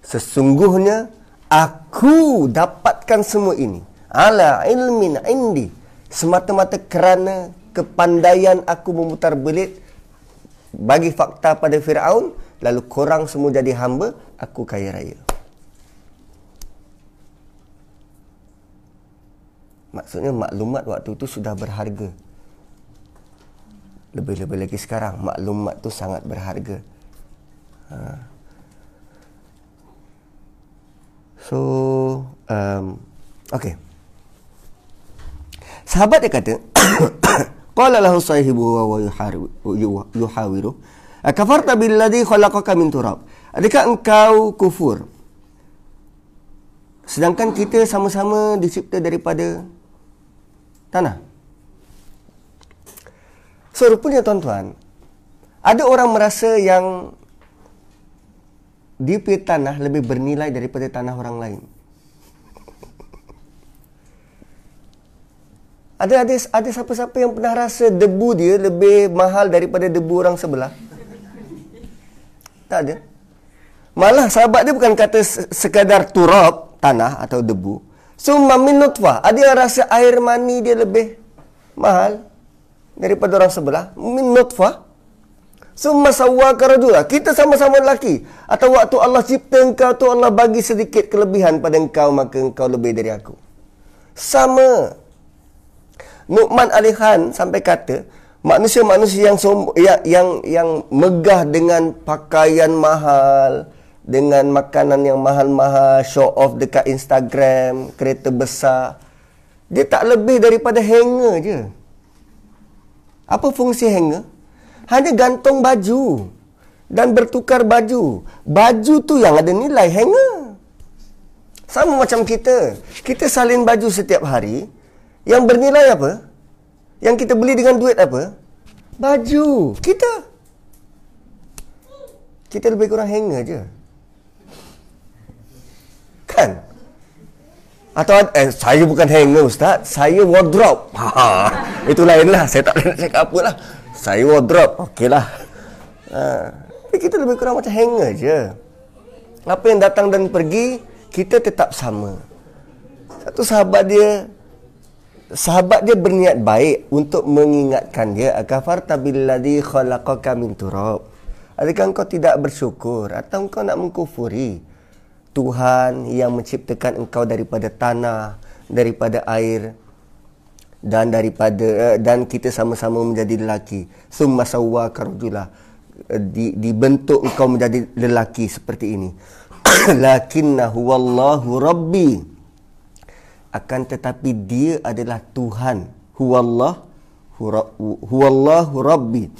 Sesungguhnya aku dapatkan semua ini ala ilmin indi semata-mata kerana kepandaian aku memutar belit bagi fakta pada Firaun lalu korang semua jadi hamba, aku kaya raya. Maksudnya maklumat waktu itu sudah berharga. Lebih-lebih lagi sekarang, maklumat tu sangat berharga. Ha. So, um, okay. Sahabat dia kata, [COUGHS] Qala lahu sahibu wa yuhawiru. Kafarta billadhi khalaqaka min turab. Adakah engkau kufur? Sedangkan kita sama-sama dicipta daripada tanah. So, rupanya tuan-tuan, ada orang merasa yang dia punya tanah lebih bernilai daripada tanah orang lain. Ada ada ada siapa-siapa yang pernah rasa debu dia lebih mahal daripada debu orang sebelah? Tak ada. Malah sahabat dia bukan kata sekadar turab, tanah atau debu. Summa min nutfah. Ada yang rasa air mani dia lebih mahal daripada orang sebelah. Min nutfah. Summa sawwaka rajula. Kita sama-sama lelaki. Atau waktu Allah cipta engkau tu Allah bagi sedikit kelebihan pada engkau maka engkau lebih dari aku. Sama. Nu'man Alihan sampai kata, manusia-manusia yang yang yang yang megah dengan pakaian mahal dengan makanan yang mahal-mahal show off dekat Instagram kereta besar dia tak lebih daripada hanger je. Apa fungsi hanger? Hanya gantung baju dan bertukar baju. Baju tu yang ada nilai hanger. Sama macam kita. Kita salin baju setiap hari yang bernilai apa yang kita beli dengan duit apa? Baju. Kita. Kita lebih kurang hanger je. Kan? Atau eh, saya bukan hanger Ustaz. Saya wardrobe. [LAUGHS] Ha, itu lainlah. Saya tak boleh nak cakap apa lah. Saya wardrobe. Okeylah. Ha, kita lebih kurang macam hanger je. Apa yang datang dan pergi, kita tetap sama. Satu sahabat dia sahabat dia berniat baik untuk mengingatkan dia akafarta billadhi khalaqaka min turab. Adakah engkau tidak bersyukur atau engkau nak mengkufuri Tuhan yang menciptakan engkau daripada tanah daripada air dan daripada eh, dan kita sama-sama menjadi lelaki? Summa sawwa karjula eh, di, dibentuk engkau menjadi lelaki seperti ini. [CLEARS THROAT] Lakinnahu wallahu rabbi akan tetapi dia adalah Tuhan. Huwallah huwallahu rabbi.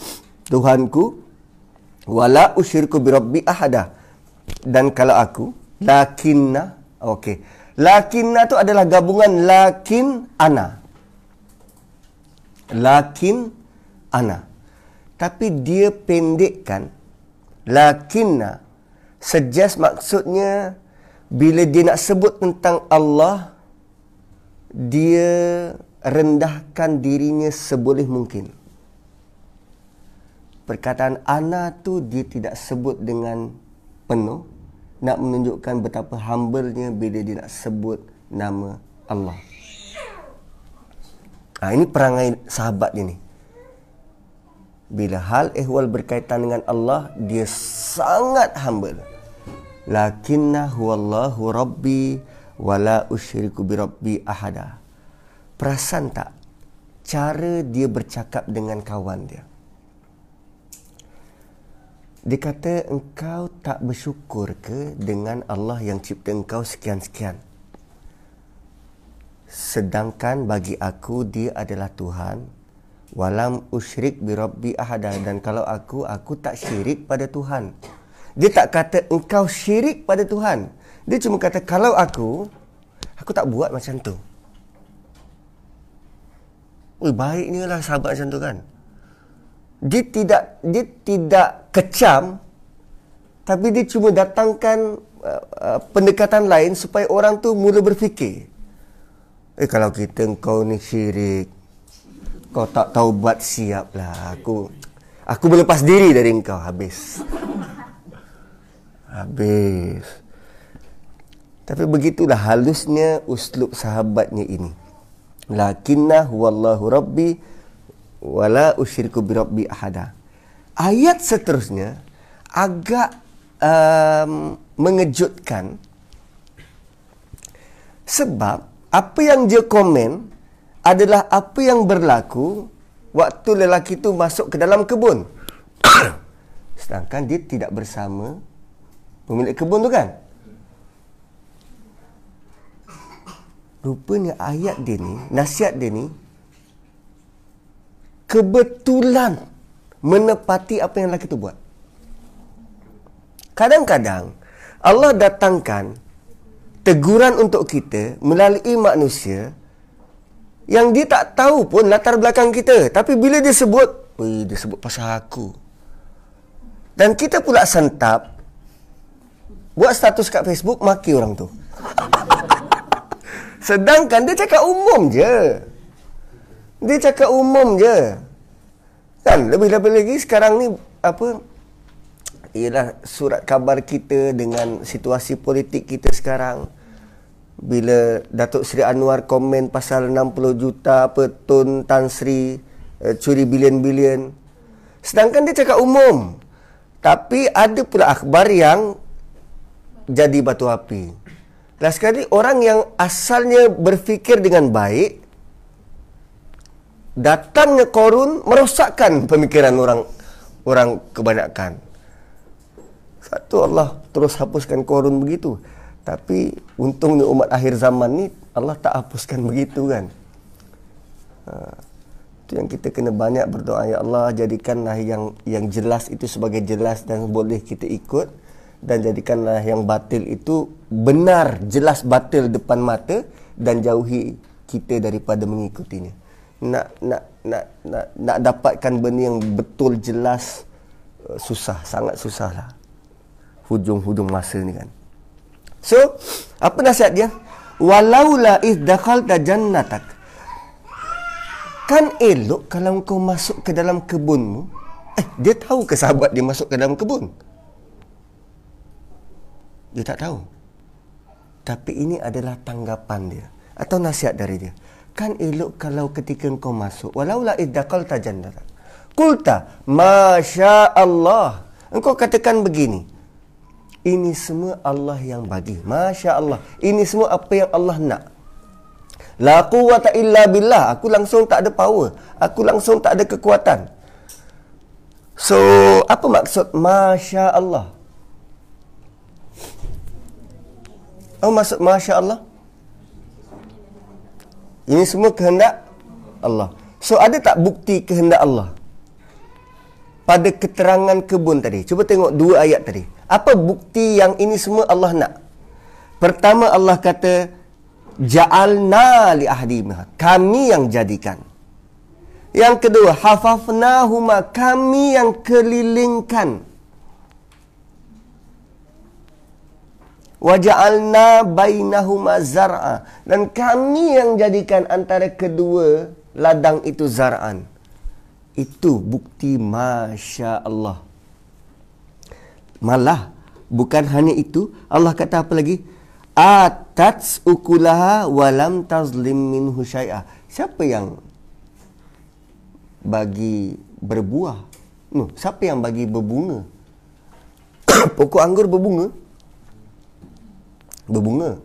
Tuhanku wala usyirku bi rabbi ahada. Dan kalau aku lakinna okey. Lakinna tu adalah gabungan lakin ana. Lakin ana. Tapi dia pendekkan lakinna. Suggest maksudnya bila dia nak sebut tentang Allah dia rendahkan dirinya seboleh mungkin. Perkataan ana tu dia tidak sebut dengan penuh nak menunjukkan betapa humble-nya bila dia nak sebut nama Allah. Ha, ini perangai sahabat dia ni. Bila hal ehwal berkaitan dengan Allah, dia sangat humble. Lakinna huwallahu rabbi wala usyriku bi rabbi ahada. Perasan tak cara dia bercakap dengan kawan dia? Dia kata engkau tak bersyukur ke dengan Allah yang cipta engkau sekian-sekian. Sedangkan bagi aku dia adalah Tuhan. Walam usyrik bi rabbi ahada dan kalau aku aku tak syirik pada Tuhan. Dia tak kata engkau syirik pada Tuhan. Dia cuma kata kalau aku aku tak buat macam tu. Ui, baiknya lah sahabat macam tu kan. Dia tidak dia tidak kecam tapi dia cuma datangkan uh, uh, pendekatan lain supaya orang tu mula berfikir. Eh kalau kita engkau ni syirik Kau tak tahu buat siap lah Aku Aku berlepas diri dari engkau Habis Habis Tapi begitulah halusnya Uslub sahabatnya ini Lakinna huwallahu rabbi Wala usyiriku bi rabbi ahada Ayat seterusnya Agak um, Mengejutkan Sebab apa yang dia komen adalah apa yang berlaku waktu lelaki itu masuk ke dalam kebun. [COUGHS] Sedangkan dia tidak bersama pemilik kebun tu kan? Rupanya ayat dia ni, nasihat dia ni kebetulan menepati apa yang lelaki itu buat. Kadang-kadang Allah datangkan teguran untuk kita melalui manusia yang dia tak tahu pun latar belakang kita. Tapi bila dia sebut, Wih, dia sebut pasal aku. Dan kita pula sentap, buat status kat Facebook, maki orang tu. [LAUGHS] Sedangkan dia cakap umum je. Dia cakap umum je. Kan, lebih-lebih lagi sekarang ni, apa, ialah surat khabar kita dengan situasi politik kita sekarang bila Datuk Seri Anwar komen pasal 60 juta apa Tun Tan Sri uh, curi bilion-bilion. Sedangkan dia cakap umum. Tapi ada pula akhbar yang jadi batu api. Last sekali orang yang asalnya berfikir dengan baik datangnya korun merosakkan pemikiran orang orang kebanyakan. Satu Allah terus hapuskan korun begitu. Tapi untungnya umat akhir zaman ni Allah tak hapuskan begitu kan. Ha, itu yang kita kena banyak berdoa ya Allah jadikanlah yang yang jelas itu sebagai jelas dan boleh kita ikut dan jadikanlah yang batil itu benar jelas batil depan mata dan jauhi kita daripada mengikutinya. Nak nak nak nak nak dapatkan benda yang betul jelas uh, susah sangat susahlah. Hujung-hujung masa ni kan. So, apa nasihat dia? Walaula iz dakhalta jannatak. Kan elok kalau kau masuk ke dalam kebunmu. Eh, dia tahu ke sahabat dia masuk ke dalam kebun? Dia tak tahu. Tapi ini adalah tanggapan dia atau nasihat dari dia. Kan elok kalau ketika kau masuk walaula jannatak. Qulta, "Masya Allah." Engkau katakan begini, ini semua Allah yang bagi. Masya Allah. Ini semua apa yang Allah nak. La quwata illa billah. Aku langsung tak ada power. Aku langsung tak ada kekuatan. So, apa maksud Masya Allah? Oh, maksud Masya Allah? Ini semua kehendak Allah. So, ada tak bukti kehendak Allah? Pada keterangan kebun tadi. Cuba tengok dua ayat tadi. Apa bukti yang ini semua Allah nak? Pertama Allah kata ja'alna li ahdi Kami yang jadikan. Yang kedua, hafafnahuma kami yang kelilingkan. Waja'alna bainahuma zar'a dan kami yang jadikan antara kedua ladang itu zar'an. Itu bukti masya Allah. Malah bukan hanya itu, Allah kata apa lagi? Atats ukulaha walam tazlim minhu syai'ah. Siapa yang bagi berbuah? No, siapa yang bagi berbunga? [COUGHS] Pokok anggur berbunga? Berbunga.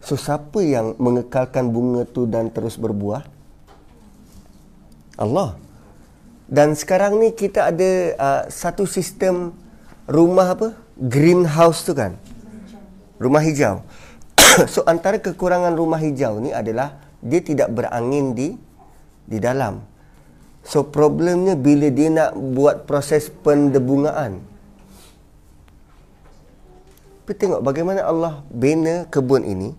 So siapa yang mengekalkan bunga tu dan terus berbuah? Allah. Dan sekarang ni kita ada uh, satu sistem rumah apa? Greenhouse tu kan? Rumah hijau. [COUGHS] so antara kekurangan rumah hijau ni adalah dia tidak berangin di di dalam. So problemnya bila dia nak buat proses pendebungaan. Tapi tengok bagaimana Allah bina kebun ini.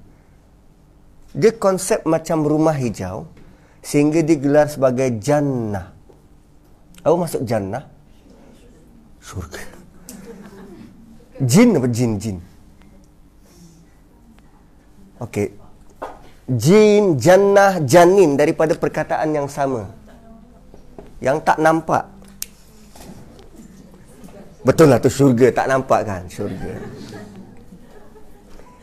Dia konsep macam rumah hijau sehingga digelar sebagai jannah. Apa maksud jannah? Surga. Jin apa jin jin? Okey. Jin, jannah, janin daripada perkataan yang sama. Yang tak nampak. Betul lah tu syurga tak nampak kan? Syurga.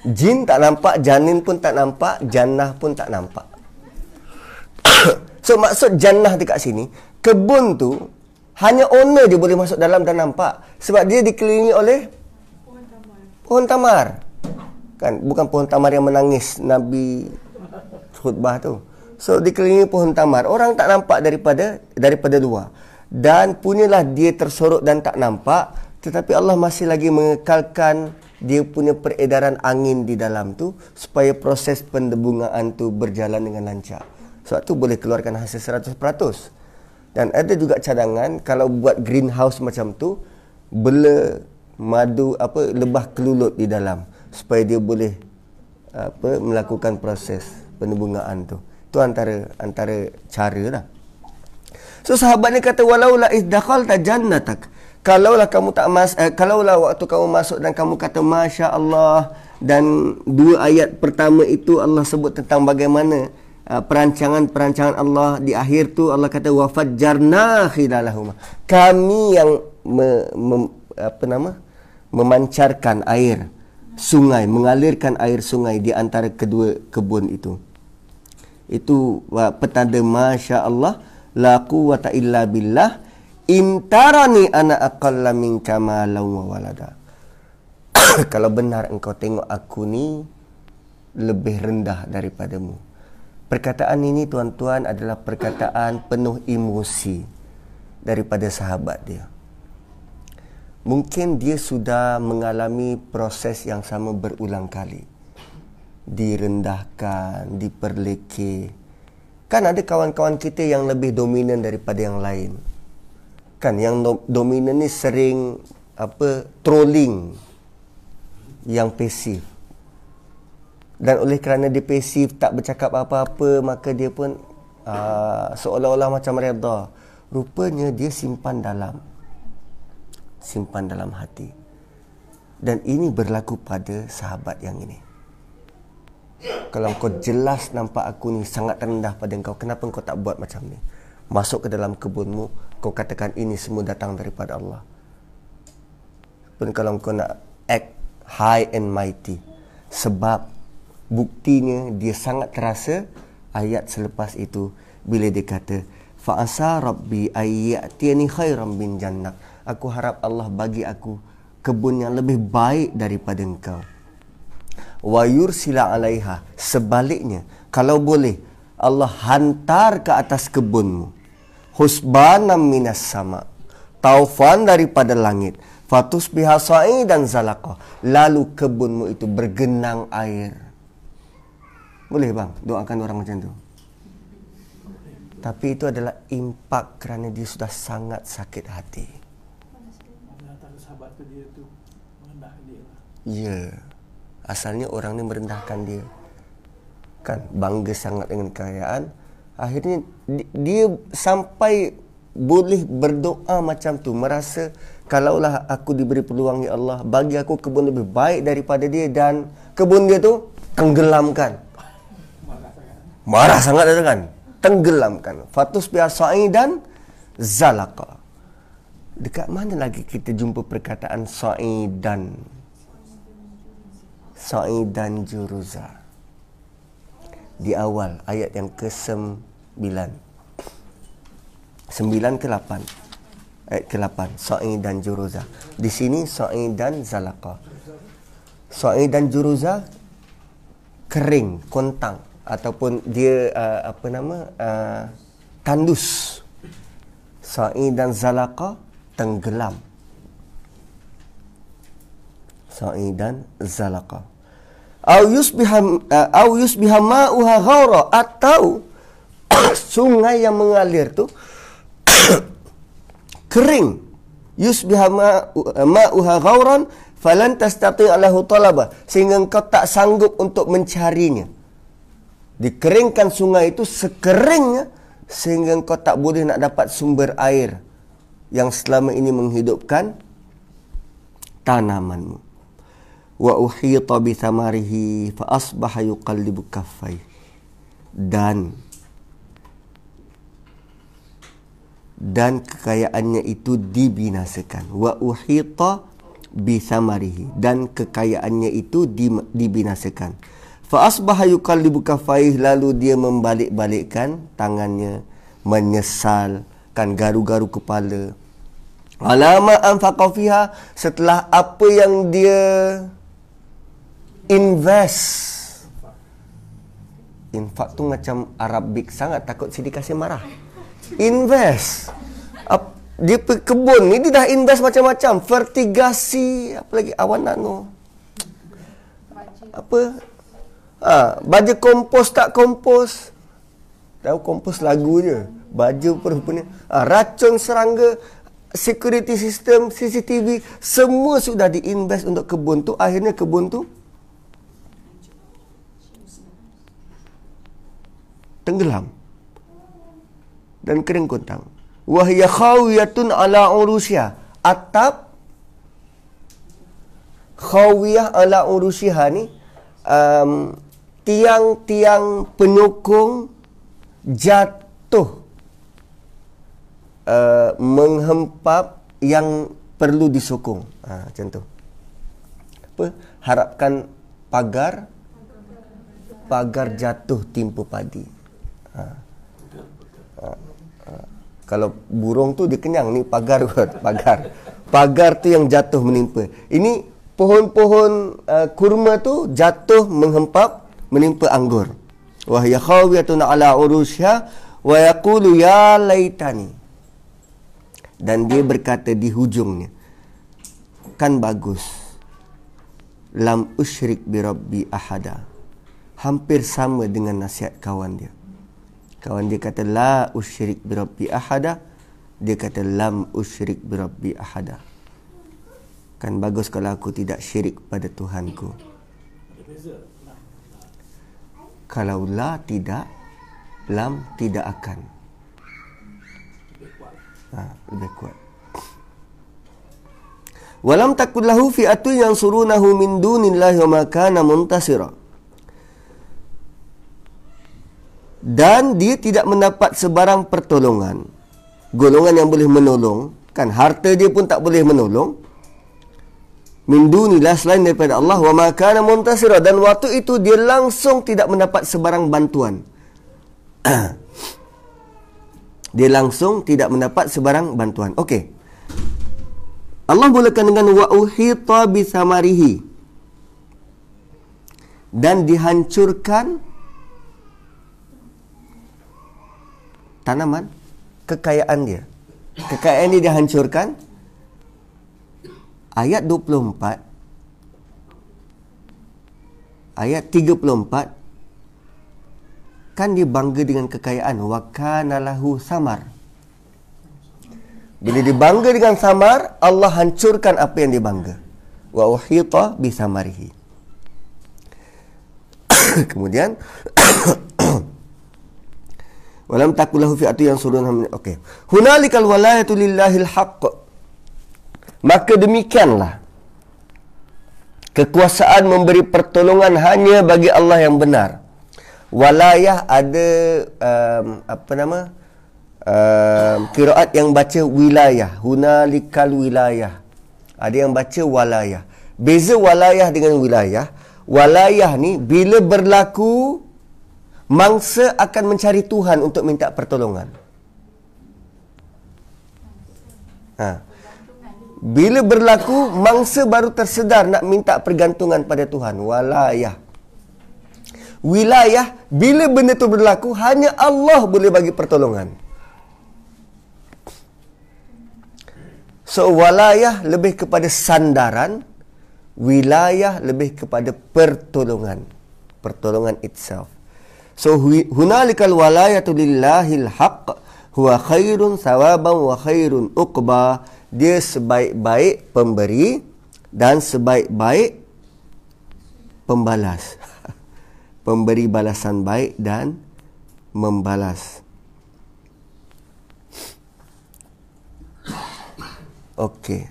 Jin tak nampak, janin pun tak nampak, jannah pun tak nampak. [COUGHS] so maksud jannah dekat sini, kebun tu hanya owner je boleh masuk dalam dan nampak. Sebab dia dikelilingi oleh pohon tamar. Kan bukan pohon tamar yang menangis Nabi khutbah tu. So dikelilingi pohon tamar, orang tak nampak daripada daripada luar. Dan punyalah dia tersorok dan tak nampak, tetapi Allah masih lagi mengekalkan dia punya peredaran angin di dalam tu supaya proses pendebungaan tu berjalan dengan lancar. Sebab tu boleh keluarkan hasil 100%. Dan ada juga cadangan kalau buat greenhouse macam tu bela madu apa lebah kelulut di dalam supaya dia boleh apa melakukan proses pendebungaan tu. Tu antara antara cara lah. So sahabat ni kata walau la izdaqal ta jannatak kalaulah kamu tak mas eh, kalaulah waktu kamu masuk dan kamu kata masya Allah dan dua ayat pertama itu Allah sebut tentang bagaimana uh, perancangan-perancangan Allah. Di akhir tu Allah kata wafajjarna khilalahuma. Kami yang me, me, apa nama? memancarkan air sungai mengalirkan air sungai di antara kedua kebun itu. Itu petanda masya Allah la quwata illa billah Intarani ana aqalla minka malan wa walada. [COUGHS] Kalau benar engkau tengok aku ni lebih rendah daripadamu. Perkataan ini tuan-tuan adalah perkataan penuh emosi daripada sahabat dia. Mungkin dia sudah mengalami proses yang sama berulang kali. Direndahkan, diperleke. Kan ada kawan-kawan kita yang lebih dominan daripada yang lain kan yang dominan ni sering apa trolling yang pasif. Dan oleh kerana dia pasif tak bercakap apa-apa maka dia pun uh, seolah-olah macam redha rupanya dia simpan dalam simpan dalam hati. Dan ini berlaku pada sahabat yang ini. Kalau kau jelas nampak aku ni sangat rendah pada engkau kenapa kau tak buat macam ni masuk ke dalam kebunmu kau katakan ini semua datang daripada Allah. Pun kalau kau nak act high and mighty. Sebab buktinya dia sangat terasa ayat selepas itu bila dia kata fa asa rabbi ayyatini khairan min jannah. Aku harap Allah bagi aku kebun yang lebih baik daripada engkau. Wa yursila alaiha. Sebaliknya, kalau boleh Allah hantar ke atas kebunmu husbanam minas sama taufan daripada langit fatus bihasai dan zalaqah. Lalu kebunmu itu bergenang air. Boleh bang? Doakan orang macam tu. Tapi itu adalah impak kerana dia sudah sangat sakit hati. Ya, asalnya orang ni merendahkan dia. Kan bangga sangat dengan kekayaan, akhirnya dia sampai boleh berdoa macam tu merasa kalaulah aku diberi peluang ya Allah bagi aku kebun lebih baik daripada dia dan kebun dia tu tenggelamkan. Marah sangat dia kan tenggelamkan. Fatus biasai dan zalaka dekat mana lagi kita jumpa perkataan sa'i dan sa'i dan juruza di awal ayat yang ke-9 9 ke 8 ayat ke 8 Sa'i dan Juruza. Di sini Sa'i dan Zalaka Sa'i dan Juruza kering kontang ataupun dia uh, apa nama uh, tandus. Sa'i dan Zalaka tenggelam. Sa'idan zalaqa au yusbiha uh, au yusbiha ma'uha ghaura atau [COUGHS] sungai yang mengalir tu [COUGHS] kering. Yusbiha ma'uha ghauran falan tastati' lahu talaba. Sehingga engkau tak sanggup untuk mencarinya. Dikeringkan sungai itu sekeringnya sehingga engkau tak boleh nak dapat sumber air yang selama ini menghidupkan tanamanmu wa uhita bi thamarihi fa asbaha yuqallibu kaffai dan dan kekayaannya itu dibinasakan. Wa uhita bi samarihi dan kekayaannya itu dibinasakan. Fa asbaha yuqallibu kafaih lalu dia membalik-balikkan tangannya menyesal kan garu-garu kepala. Alama anfaqa fiha setelah apa yang dia invest. Infak tu macam arabik sangat takut sidi kasih marah. Invest. Dia pergi kebun ni dia dah invest macam-macam. Fertigasi apa lagi? Awan nano apa? Ha, baju kompos tak kompos? Tahu kompos lagu je. Baju perupanya ha, racun serangga security system CCTV semua sudah diinvest untuk kebun tu. Akhirnya kebun tu tenggelam dan kering kontang. Wahya khawiyatun ala urusya. Atap khawiyah ala urusya ni um, tiang-tiang penyokong jatuh uh, menghempap yang perlu disokong. Ha, macam tu. Apa? Harapkan pagar pagar jatuh timpa padi. Ha. Ha kalau burung tu dia kenyang ni pagar [LAUGHS] pagar. Pagar tu yang jatuh menimpa. Ini pohon-pohon uh, kurma tu jatuh menghempap menimpa anggur. Wa ya khawiyatun ala urusha wa yaqulu ya laitani. Dan dia berkata di hujungnya kan bagus. Lam usyrik bi rabbi ahada. Hampir sama dengan nasihat kawan dia Kawan dia kata la usyrik bi rabbi ahada. Dia kata lam usyrik bi rabbi ahada. Kan bagus kalau aku tidak syirik pada Tuhanku. Kalau la tidak lam tidak akan. Ha, lebih kuat. Walam takul lahu fi'atu yang surunahu min dunillahi wa kana muntasira. Dan dia tidak mendapat sebarang pertolongan. Golongan yang boleh menolong kan harta dia pun tak boleh menolong. Min dunilah selain daripada Allah wa makana muntasira. Dan waktu itu dia langsung tidak mendapat sebarang bantuan. [CLEARS THROAT] Dia langsung tidak mendapat sebarang bantuan. Okey. Allah mulakan dengan wa uhita bi samarihi dan dihancurkan tanaman kekayaan dia. Kekayaan dia dihancurkan. Ayat 24 ayat 34 kan dia bangga dengan kekayaan. Wa kana lahu samar. Bila dia bangga dengan samar Allah hancurkan apa yang dia bangga. Wa uhita bi samarihi. [COUGHS] Kemudian [COUGHS] Walam takulahu fi'atu yang surun Okey. Hunalikal walayatu lillahil haqq. Maka demikianlah. Kekuasaan memberi pertolongan hanya bagi Allah yang benar. Walayah ada um, apa nama? Um, kiraat yang baca wilayah. Hunalikal wilayah. Ada yang baca walayah. Beza walayah dengan wilayah. Walayah ni bila berlaku mangsa akan mencari Tuhan untuk minta pertolongan. Ha. Bila berlaku, mangsa baru tersedar nak minta pergantungan pada Tuhan. Walayah. Wilayah, bila benda itu berlaku, hanya Allah boleh bagi pertolongan. So, walayah lebih kepada sandaran. wilayah lebih kepada pertolongan pertolongan itself so hunalikal walayatu lillahil haqq huwa khairun sawaban wa khairun uqba. Dia sebaik-baik pemberi dan sebaik-baik pembalas. [LAUGHS] Pemberi balasan baik dan membalas. Okey.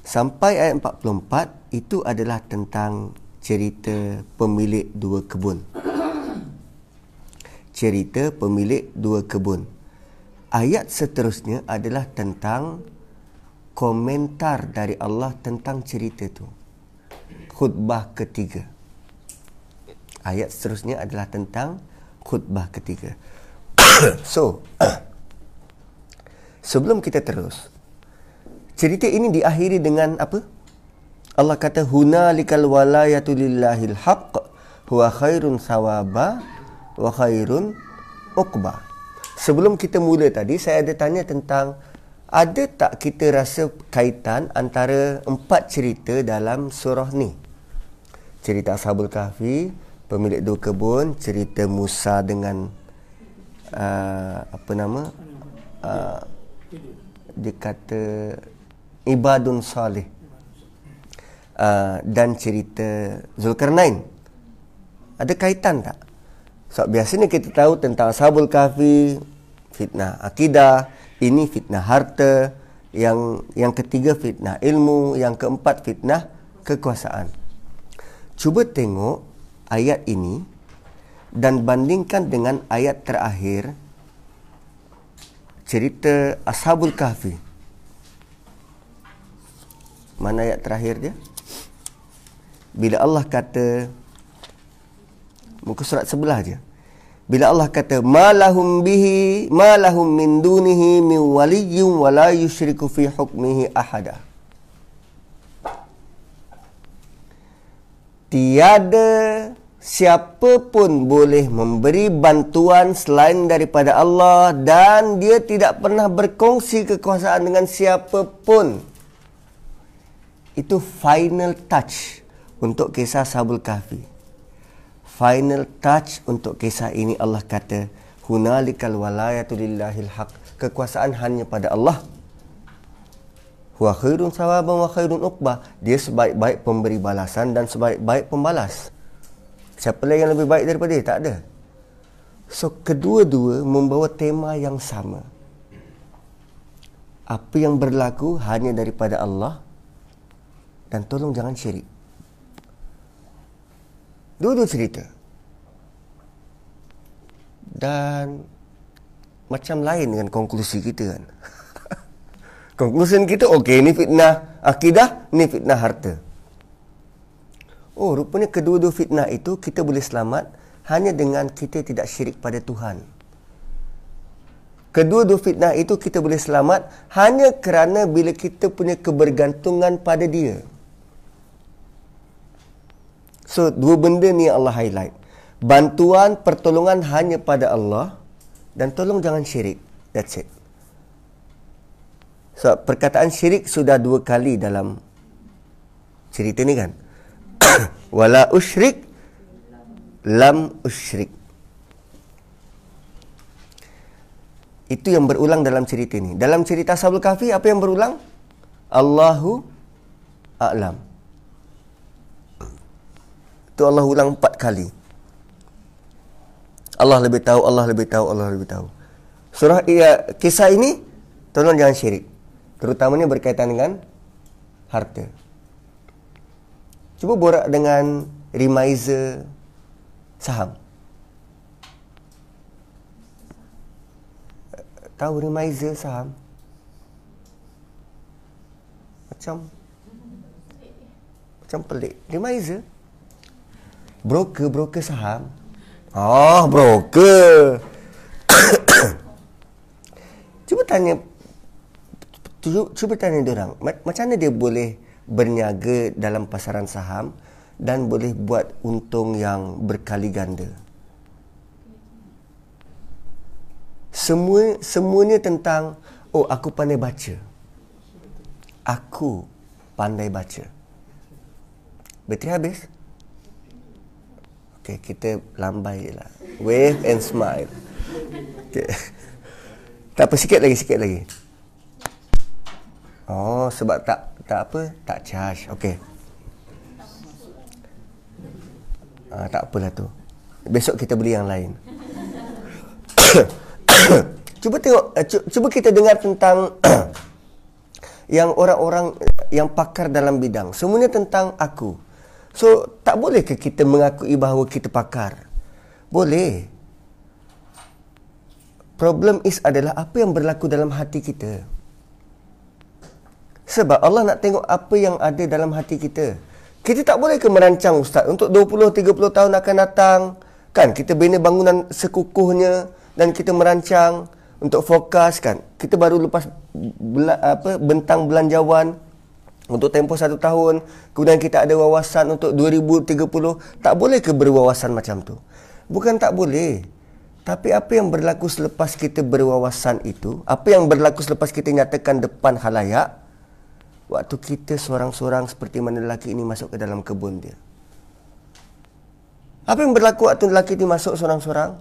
Sampai ayat 44 itu adalah tentang cerita pemilik dua kebun cerita pemilik dua kebun. Ayat seterusnya adalah tentang komentar dari Allah tentang cerita itu. Khutbah ketiga. Ayat seterusnya adalah tentang khutbah ketiga. [COUGHS] so, [COUGHS] sebelum kita terus, cerita ini diakhiri dengan apa? Allah kata hunalikal walayatu lillahil haqq huwa khairun sawaba wa khairun uqba. Sebelum kita mula tadi saya ada tanya tentang ada tak kita rasa kaitan antara empat cerita dalam surah ni? Cerita Ashabul Kahfi, pemilik dua kebun, cerita Musa dengan uh, apa nama? Uh, dia kata ibadun salih. Uh, dan cerita Zulkarnain. Ada kaitan tak? Sebab so, biasanya kita tahu tentang Ashabul Kahfi, fitnah akidah, ini fitnah harta, yang yang ketiga fitnah ilmu, yang keempat fitnah kekuasaan. Cuba tengok ayat ini dan bandingkan dengan ayat terakhir cerita Ashabul Kahfi. Mana ayat terakhir dia? Bila Allah kata muka surat sebelah je. Bila Allah kata malahum bihi malahum min dunihi min waliyyin wa la yushriku fi hukmihi ahada. Tiada siapa pun boleh memberi bantuan selain daripada Allah dan dia tidak pernah berkongsi kekuasaan dengan siapa pun itu final touch untuk kisah Sabul Kahfi. Final touch untuk kisah ini Allah kata hunalikal walayatu lillahil haq. Kekuasaan hanya pada Allah. Wa khairun sawaban wa khairun uqbah. Dia sebaik-baik pemberi balasan dan sebaik-baik pembalas. Siapa lagi yang lebih baik daripada dia? Tak ada. So kedua-dua membawa tema yang sama. Apa yang berlaku hanya daripada Allah dan tolong jangan syirik Dua-dua cerita. Dan macam lain dengan konklusi kita kan. [LAUGHS] konklusi kita okey ni fitnah akidah, ni fitnah harta. Oh, rupanya kedua-dua fitnah itu kita boleh selamat hanya dengan kita tidak syirik pada Tuhan. Kedua-dua fitnah itu kita boleh selamat hanya kerana bila kita punya kebergantungan pada Dia. So dua benda ni Allah highlight. Bantuan pertolongan hanya pada Allah dan tolong jangan syirik. That's it. So perkataan syirik sudah dua kali dalam cerita ni kan. [COUGHS] Wala usyrik lam usyrik. Itu yang berulang dalam cerita ni. Dalam cerita Sabul Kahfi apa yang berulang? Allahu a'lam. Itu Allah ulang empat kali. Allah lebih tahu, Allah lebih tahu, Allah lebih tahu. Surah ya, kisah ini, tolong jangan syirik. Terutamanya berkaitan dengan harta. Cuba borak dengan remaiser saham. Tahu remaiser saham? Macam macam pelik. Remaiser? Broker broker saham oh broker [COUGHS] cuba tanya cuba, tanya dia orang macam mana dia boleh berniaga dalam pasaran saham dan boleh buat untung yang berkali ganda semua semuanya tentang oh aku pandai baca aku pandai baca. Bateri habis? Okay, kita lambai je lah. Wave and smile. Okay. Tak apa, sikit lagi, sikit lagi. Oh, sebab tak tak apa, tak charge. Okay. Ah, tak apalah tu. Besok kita beli yang lain. [COUGHS] cuba tengok, eh, cuba kita dengar tentang [COUGHS] yang orang-orang yang pakar dalam bidang. Semuanya tentang aku. So, tak boleh ke kita mengakui bahawa kita pakar? Boleh. Problem is adalah apa yang berlaku dalam hati kita. Sebab Allah nak tengok apa yang ada dalam hati kita. Kita tak boleh ke merancang Ustaz untuk 20-30 tahun akan datang. Kan kita bina bangunan sekukuhnya dan kita merancang untuk fokus kan. Kita baru lepas bela, apa bentang belanjawan untuk tempoh satu tahun. Kemudian kita ada wawasan untuk 2030. Tak boleh ke berwawasan macam tu? Bukan tak boleh. Tapi apa yang berlaku selepas kita berwawasan itu, apa yang berlaku selepas kita nyatakan depan halayak, waktu kita seorang-seorang seperti mana lelaki ini masuk ke dalam kebun dia. Apa yang berlaku waktu lelaki ini masuk seorang-seorang?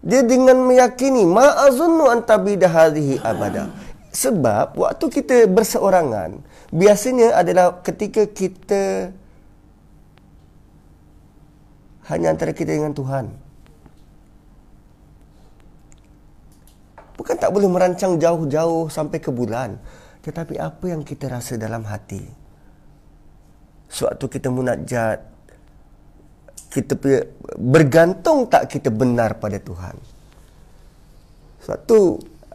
Dia dengan meyakini ma'azunnu antabida hadhihi abada. Sebab waktu kita berseorangan, biasanya adalah ketika kita hanya antara kita dengan Tuhan. Bukan tak boleh merancang jauh-jauh sampai ke bulan. Tetapi apa yang kita rasa dalam hati Sewaktu kita munajat kita bergantung tak kita benar pada Tuhan Sewaktu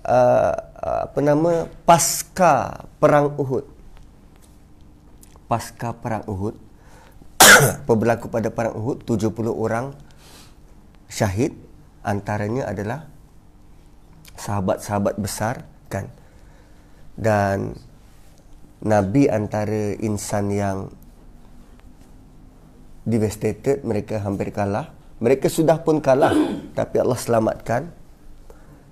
uh, apa nama pasca perang Uhud. Pasca perang Uhud [COUGHS] apa berlaku pada perang Uhud 70 orang syahid antaranya adalah sahabat-sahabat besar kan? Dan Nabi antara insan yang devastated mereka hampir kalah. Mereka sudah pun kalah [COUGHS] tapi Allah selamatkan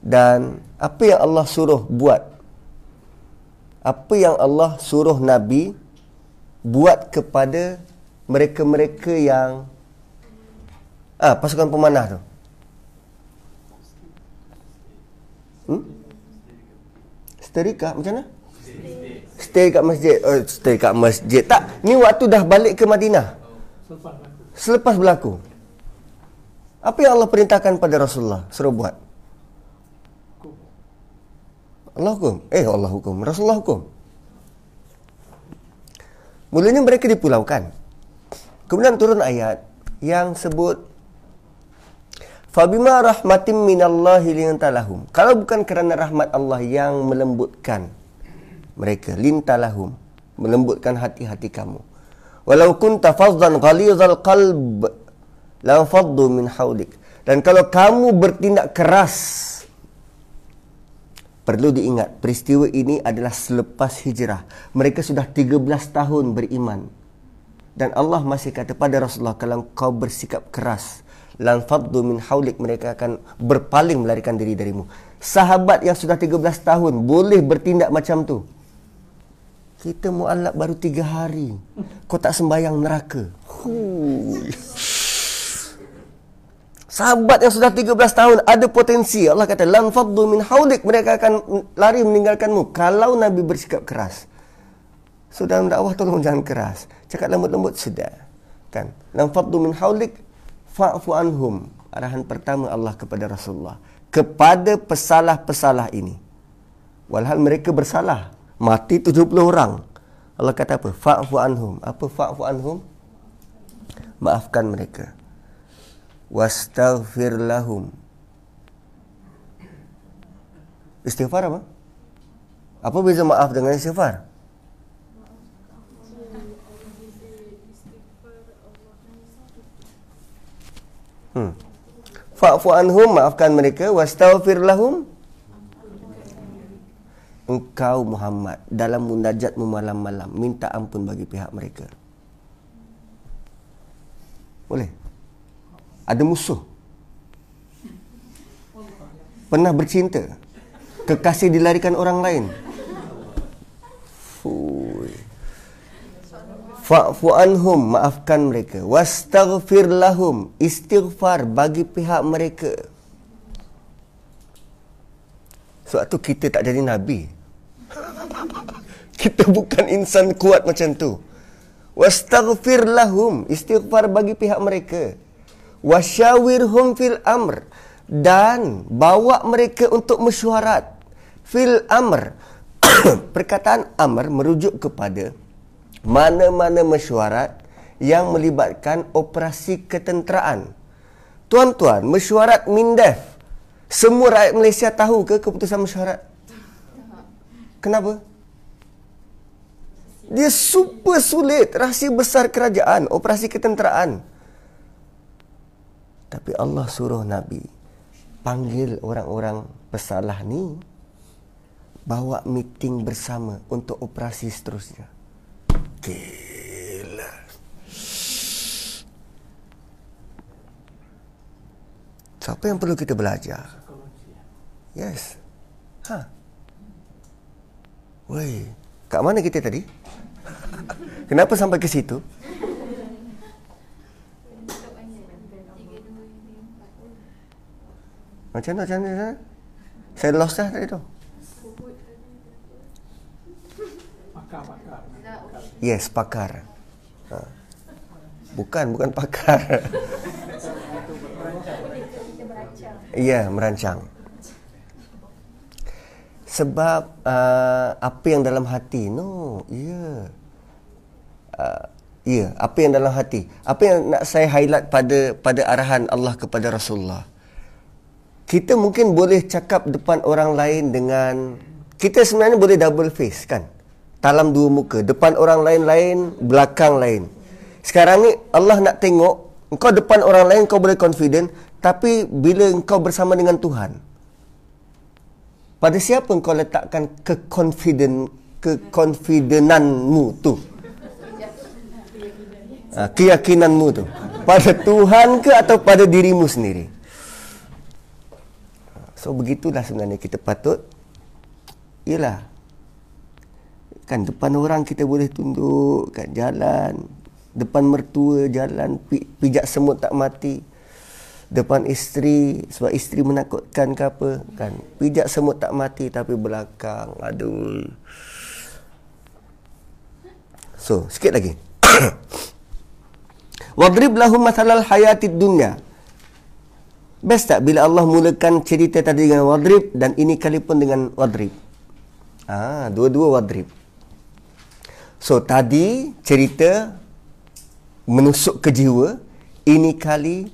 dan apa yang Allah suruh buat apa yang Allah suruh Nabi buat kepada mereka-mereka yang ah pasukan pemanah tu hmm? Seterika macam mana? Stay kat masjid. Oh, stay kat masjid. Tak, ni waktu dah balik ke Madinah. Selepas berlaku. Apa yang Allah perintahkan pada Rasulullah suruh buat? Allah hukum. Eh, Allah hukum. Rasulullah hukum. Mulanya mereka dipulaukan. Kemudian turun ayat yang sebut Fabima rahmatim minallahi lintalahum. Kalau bukan kerana rahmat Allah yang melembutkan mereka, lintalahum, melembutkan hati-hati kamu. Walau kunta faddan ghalizal qalb la faddu min hawlik. Dan kalau kamu bertindak keras perlu diingat peristiwa ini adalah selepas hijrah. Mereka sudah 13 tahun beriman. Dan Allah masih kata pada Rasulullah kalau kau bersikap keras lan faddu min haulik mereka akan berpaling melarikan diri darimu. Sahabat yang sudah 13 tahun boleh bertindak macam tu? Kita mualaf baru 3 hari. Kau tak sembayang neraka sahabat yang sudah 13 tahun ada potensi. Allah kata lan faddu min haulik mereka akan lari meninggalkanmu kalau nabi bersikap keras. So dalam dakwah tolong jangan keras. Cakap lembut-lembut sudah. Kan? Lan faddu min haulik fa'fu anhum. Arahan pertama Allah kepada Rasulullah. Kepada pesalah-pesalah ini. Walhal mereka bersalah. Mati 70 orang. Allah kata apa? Fa'fu anhum. Apa fa'fu anhum? Maafkan mereka wastaghfir lahum istighfar apa apa beza maaf dengan istighfar Hmm. Fa'fu anhum maafkan mereka wastaghfir lahum. Engkau Muhammad dalam munajatmu malam-malam minta ampun bagi pihak mereka. Boleh? Ada musuh. Pernah bercinta. Kekasih dilarikan orang lain. Fui. Fa'fu anhum, maafkan mereka. Wastaghfir lahum, istighfar bagi pihak mereka. Sebab tu kita tak jadi Nabi. kita bukan insan kuat macam tu. Wastaghfir lahum, istighfar bagi pihak mereka. Wasyawirhum fil amr. Dan bawa mereka untuk mesyuarat. Fil amr. [COUGHS] Perkataan amr merujuk kepada mana-mana mesyuarat yang melibatkan operasi ketenteraan. Tuan-tuan, mesyuarat MINDEF. Semua rakyat Malaysia tahu ke keputusan mesyuarat? Kenapa? Dia super sulit. Rahsia besar kerajaan. Operasi ketenteraan. Tapi Allah suruh Nabi. Panggil orang-orang pesalah ni. Bawa meeting bersama untuk operasi seterusnya. Gila. Siapa yang perlu kita belajar? Yes. Ha. Woi, kat mana kita tadi? [LAUGHS] Kenapa sampai ke situ? Macam mana, macam mana? Saya lost dah tadi tu. Yes, pakar. Ha. Bukan, bukan pakar. Ya, merancang. Sebab uh, apa yang dalam hati? No, ya. Yeah. Uh, ya, yeah, apa yang dalam hati? Apa yang nak saya highlight pada pada arahan Allah kepada Rasulullah? Kita mungkin boleh cakap depan orang lain dengan kita sebenarnya boleh double face kan? talam dua muka. Depan orang lain-lain, belakang lain. Sekarang ni Allah nak tengok, engkau depan orang lain kau boleh confident, tapi bila engkau bersama dengan Tuhan, pada siapa engkau letakkan keconfident keconfidenanmu tu? Ha, keyakinanmu tu. Pada Tuhan ke atau pada dirimu sendiri? So begitulah sebenarnya kita patut Ialah Kan depan orang kita boleh tunduk kat jalan. Depan mertua jalan pijak semut tak mati. Depan isteri sebab isteri menakutkan ke apa kan. Pijak semut tak mati tapi belakang aduh. So, sikit lagi. [COUGHS] Wadrib lahum masalal hayatid dunya. Best tak bila Allah mulakan cerita tadi dengan wadrib dan ini kali pun dengan wadrib. Ah, dua-dua wadrib. So tadi cerita menusuk ke jiwa ini kali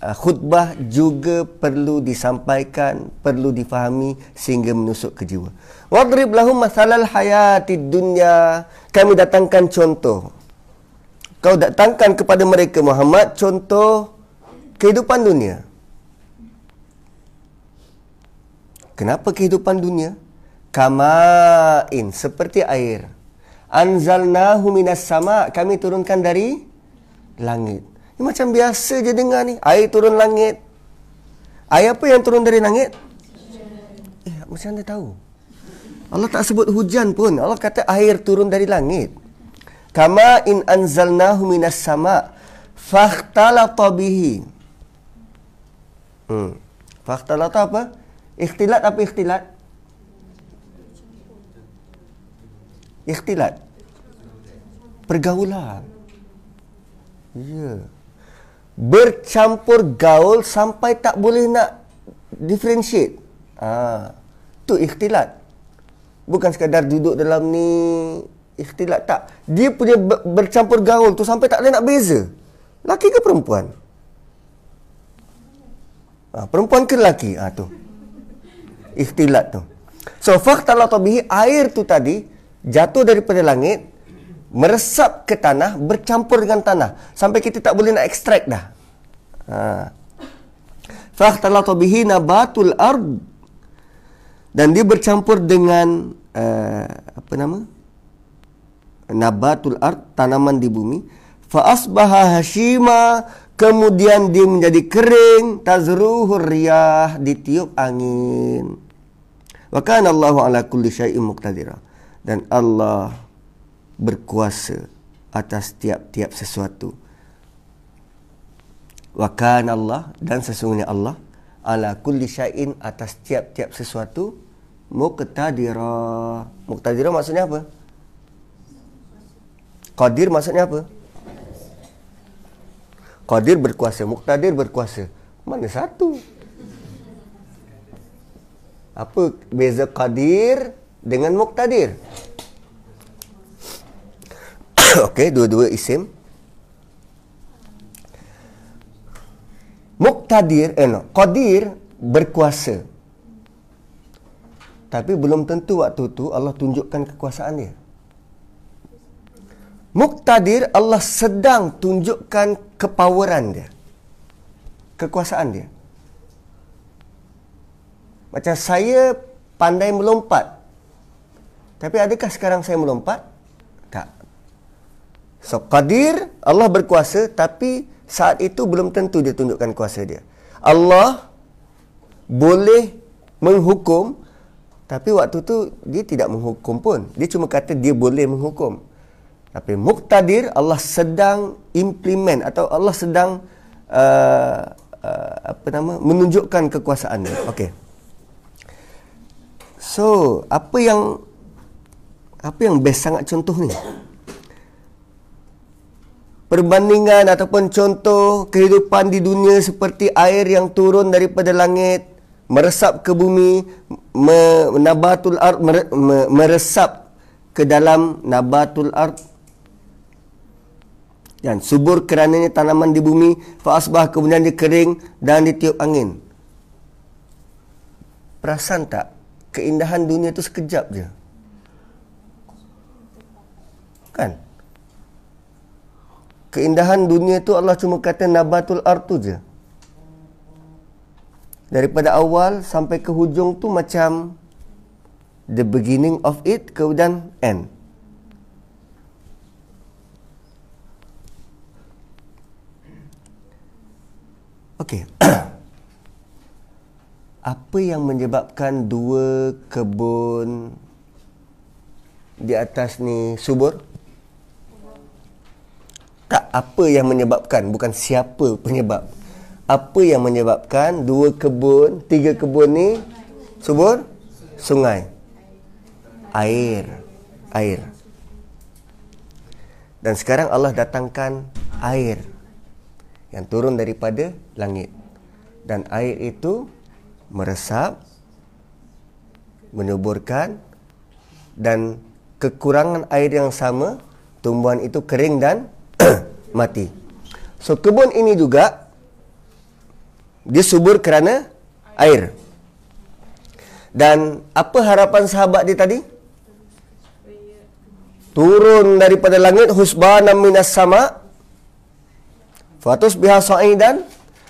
uh, khutbah juga perlu disampaikan perlu difahami sehingga menusuk ke jiwa. Wadrib lahum masalal hayati dunya kami datangkan contoh. Kau datangkan kepada mereka Muhammad contoh kehidupan dunia. Kenapa kehidupan dunia? Kamain seperti air. Anzalnahu minas sama kami turunkan dari langit. Ini macam biasa je dengar ni. Air turun langit. Air apa yang turun dari langit? Eh macam anda tahu? Allah tak sebut hujan pun. Allah kata air turun dari langit. Kama in anzalnahu minas sama fakhtalata bihi. Hmm. Fakhtalata apa ikhtilat apa ikhtilat? Ikhtilat. Pergaulan. Ya. Yeah. Bercampur gaul Sampai tak boleh nak Differentiate. Ha. Tu ikhtilat. Bukan sekadar duduk dalam ni Ikhtilat tak. Dia punya bercampur gaul tu Sampai tak boleh nak beza. Laki ke perempuan? Ha, Perempuan ke laki ha, tu Ikhtilat tu. So fakta latabihi Air tu tadi jatuh daripada langit meresap ke tanah bercampur dengan tanah. Sampai kita tak boleh nak ekstrak dah. Ha. Fahtalatu bihi nabatul ard. Dan dia bercampur dengan uh, apa nama? Nabatul ard tanaman di bumi. Fa asbaha hashima. Kemudian dia menjadi kering tazruhur riyah ditiup angin wa kana Allahu ala kulli syai'in muqtadira dan Allah berkuasa atas tiap-tiap sesuatu. Wa kana Allah dan sesungguhnya Allah ala kulli syai'in atas tiap-tiap sesuatu muqtadira. Muqtadira maksudnya apa? Qadir maksudnya apa? Qadir berkuasa, muqtadir berkuasa. Mana satu? Apa beza qadir dengan muqtadir? [COUGHS] Okey, dua-dua isim. Muqtadir, eh no, qadir berkuasa. Tapi belum tentu waktu tu Allah tunjukkan kekuasaan dia. Muqtadir Allah sedang tunjukkan kepoweran dia. Kekuasaan dia. Macam saya pandai melompat. Tapi adakah sekarang saya melompat? Tak. So, Qadir, Allah berkuasa tapi saat itu belum tentu dia tunjukkan kuasa dia. Allah boleh menghukum tapi waktu tu dia tidak menghukum pun. Dia cuma kata dia boleh menghukum. Tapi muktadir Allah sedang implement atau Allah sedang uh, uh, apa nama menunjukkan kekuasaan dia. Okey. So, apa yang apa yang best sangat contoh ni? Perbandingan ataupun contoh kehidupan di dunia seperti air yang turun daripada langit, meresap ke bumi, menabatul ard meresap ke dalam nabatul ard dan subur kerananya tanaman di bumi fa asbah kemudian dia kering dan ditiup angin. Perasan tak keindahan dunia tu sekejap je. Kan? Keindahan dunia tu Allah cuma kata nabatul ard tu je. Daripada awal sampai ke hujung tu macam the beginning of it kemudian end. Okey. [CLEARS THROAT] apa yang menyebabkan dua kebun di atas ni subur? Tak apa yang menyebabkan, bukan siapa penyebab. Apa yang menyebabkan dua kebun, tiga kebun ni subur? Sungai. Air. Air. Dan sekarang Allah datangkan air yang turun daripada langit. Dan air itu meresap, menyuburkan dan kekurangan air yang sama, tumbuhan itu kering dan [CLEARS THROAT] mati. So kebun ini juga dia subur kerana air. Dan apa harapan sahabat dia tadi? Turun daripada langit husbanan minas sama' Fatus biha sa'idan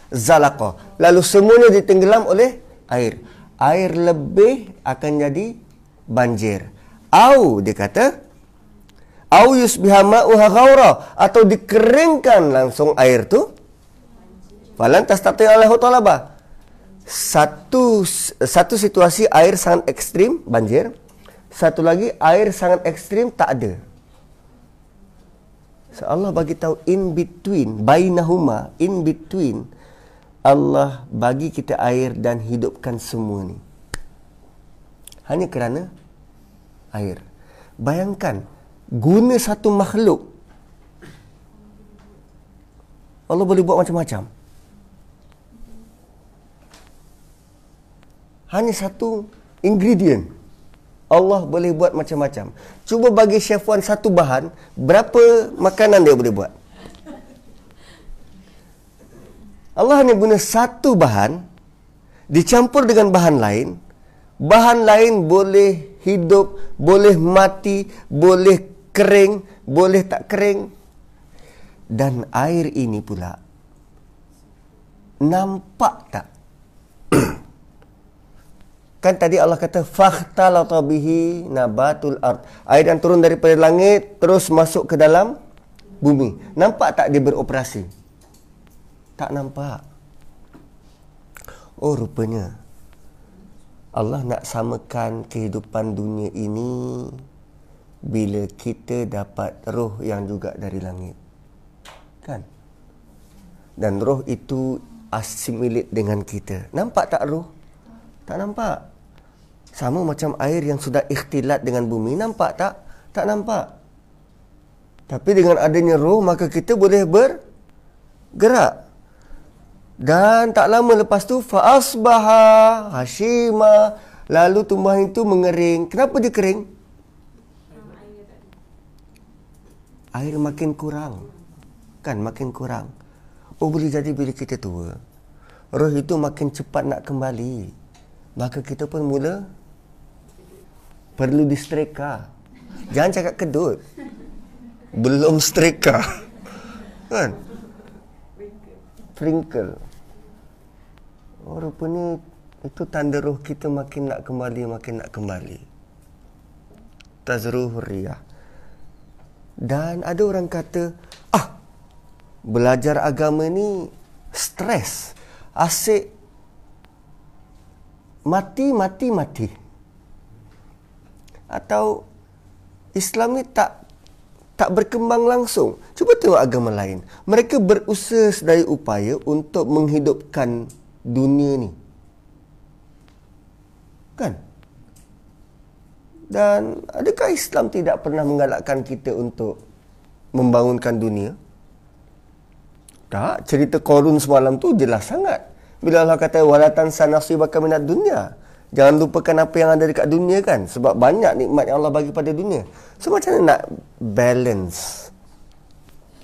zalaqa. Lalu semuanya ditenggelam oleh air. Air lebih akan jadi banjir. Au dia kata au yusbiha ma'uha ghaura atau dikeringkan langsung air tu. Falan tastati Allahu talaba. Satu satu situasi air sangat ekstrim banjir. Satu lagi air sangat ekstrim tak ada. So Allah bagi tahu in between, bainahuma, in between Allah bagi kita air dan hidupkan semua ni. Hanya kerana air. Bayangkan guna satu makhluk Allah boleh buat macam-macam. Hanya satu ingredient. Allah boleh buat macam-macam. Cuba bagi chef Wan satu bahan, berapa makanan dia boleh buat? Allah hanya guna satu bahan dicampur dengan bahan lain. Bahan lain boleh hidup, boleh mati, boleh kering, boleh tak kering. Dan air ini pula nampak tak? [CLEARS THROAT] kan tadi Allah kata fakhtalata bihi nabatul ard. Air yang turun daripada langit terus masuk ke dalam bumi. Nampak tak dia beroperasi? Tak nampak. Oh rupanya Allah nak samakan kehidupan dunia ini bila kita dapat roh yang juga dari langit. Kan? Dan roh itu assimilate dengan kita. Nampak tak roh? Tak nampak. Sama macam air yang sudah ikhtilat dengan bumi. Nampak tak? Tak nampak. Tapi dengan adanya roh, maka kita boleh bergerak. Dan tak lama lepas tu, fa'asbaha hashima. Lalu tumbuhan itu mengering. Kenapa dia kering? Air makin kurang. Kan makin kurang. Oh boleh jadi bila kita tua. Roh itu makin cepat nak kembali. Maka kita pun mula perlu distreka. Jangan cakap kedut. Belum streka. Kan? Sprinkle. Oh rupanya itu tanda roh kita makin nak kembali, makin nak kembali. Tazruh riyah. Dan ada orang kata, ah, belajar agama ni stres. Asyik mati, mati, mati. Atau Islam ni tak tak berkembang langsung. Cuba tengok agama lain. Mereka berusaha sedaya upaya untuk menghidupkan dunia ni. Kan? Dan adakah Islam tidak pernah menggalakkan kita untuk membangunkan dunia? Tak, cerita korun semalam tu jelas sangat. Bila Allah kata walatan sanasibaka minad dunia. Jangan lupakan apa yang ada dekat dunia kan sebab banyak nikmat yang Allah bagi pada dunia. So macam mana nak balance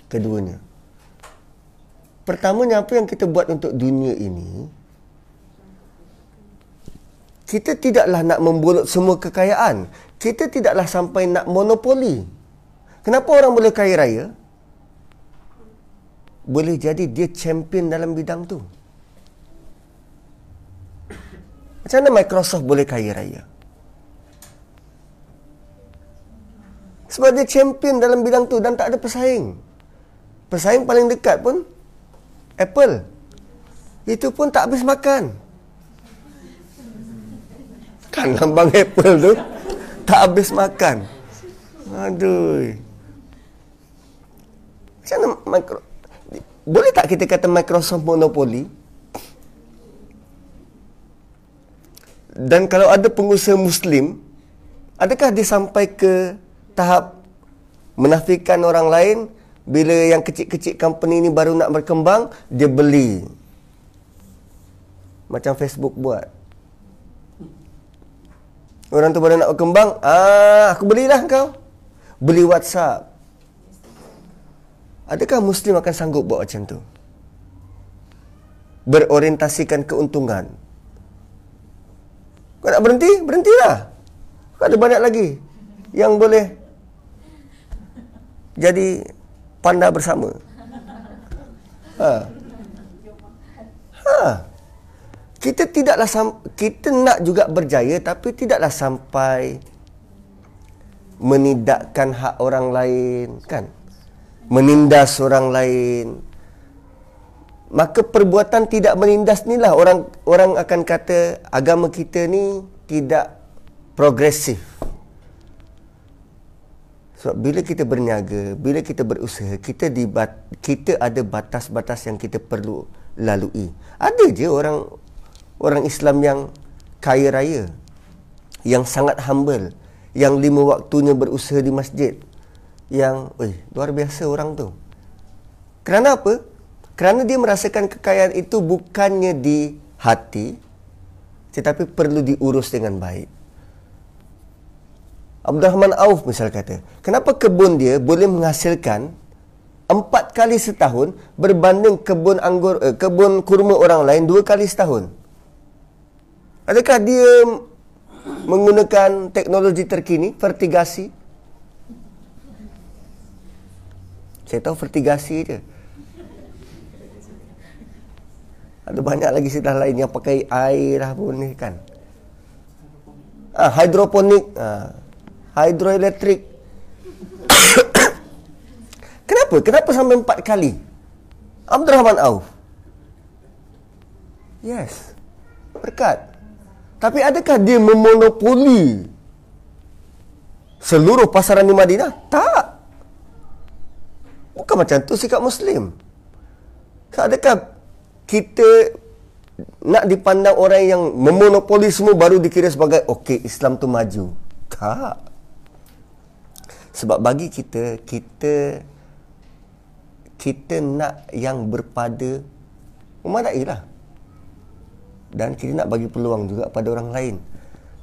keduanya? Pertamanya apa yang kita buat untuk dunia ini kita tidaklah nak membulut semua kekayaan. Kita tidaklah sampai nak monopoli. Kenapa orang boleh kaya raya? Boleh jadi dia champion dalam bidang tu. Macam mana Microsoft boleh kaya raya? Sebab dia champion dalam bidang tu dan tak ada pesaing. Pesaing paling dekat pun Apple. Itu pun tak habis makan. Kan lambang Apple tu tak habis makan. Aduh. Macam mana micro... Boleh tak kita kata Microsoft monopoli? Dan kalau ada pengusaha Muslim, adakah dia sampai ke tahap menafikan orang lain bila yang kecil-kecil company ni baru nak berkembang, dia beli. Macam Facebook buat. Orang tu baru nak berkembang, ah, aku belilah kau. Beli WhatsApp. Adakah Muslim akan sanggup buat macam tu? Berorientasikan keuntungan. Kau nak berhenti? Berhentilah. Kau ada banyak lagi yang boleh jadi panda bersama. Ha. Ha kita tidaklah kita nak juga berjaya tapi tidaklah sampai menidakkan hak orang lain kan menindas orang lain maka perbuatan tidak menindas inilah orang orang akan kata agama kita ni tidak progresif. Sebab bila kita berniaga, bila kita berusaha, kita di kita ada batas-batas yang kita perlu lalui. Ada je orang orang Islam yang kaya raya yang sangat humble yang lima waktunya berusaha di masjid yang oi luar biasa orang tu. Kerana apa kerana dia merasakan kekayaan itu bukannya di hati tetapi perlu diurus dengan baik Abdul Rahman Auf misal kata kenapa kebun dia boleh menghasilkan empat kali setahun berbanding kebun anggur eh, kebun kurma orang lain dua kali setahun Adakah dia menggunakan teknologi terkini, vertigasi? Saya tahu vertigasi je. Ada banyak lagi istilah lain yang pakai air lah pun ni kan. Ah, hidroponik, ah, hydroelectric. [COUGHS] Kenapa? Kenapa sampai empat kali? Abdul Rahman Auf. Yes. Berkat. Tapi adakah dia memonopoli seluruh pasaran di Madinah? Tak. Bukan macam tu sikap Muslim. Adakah kita nak dipandang orang yang memonopoli semua baru dikira sebagai okey Islam tu maju? Tak. Sebab bagi kita, kita kita nak yang berpada memadai lah. Dan kita nak bagi peluang juga pada orang lain.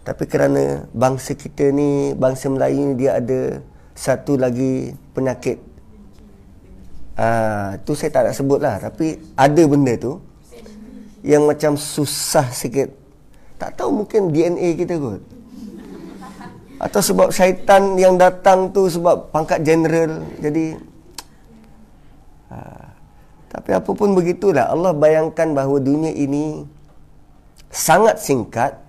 Tapi kerana bangsa kita ni, bangsa Melayu ni dia ada satu lagi penyakit. Ah, tu saya tak nak sebut lah. Tapi ada benda tu yang macam susah sikit. Tak tahu mungkin DNA kita kot. Atau sebab syaitan yang datang tu sebab pangkat general. Jadi, ah, tapi apapun begitulah. Allah bayangkan bahawa dunia ini sangat singkat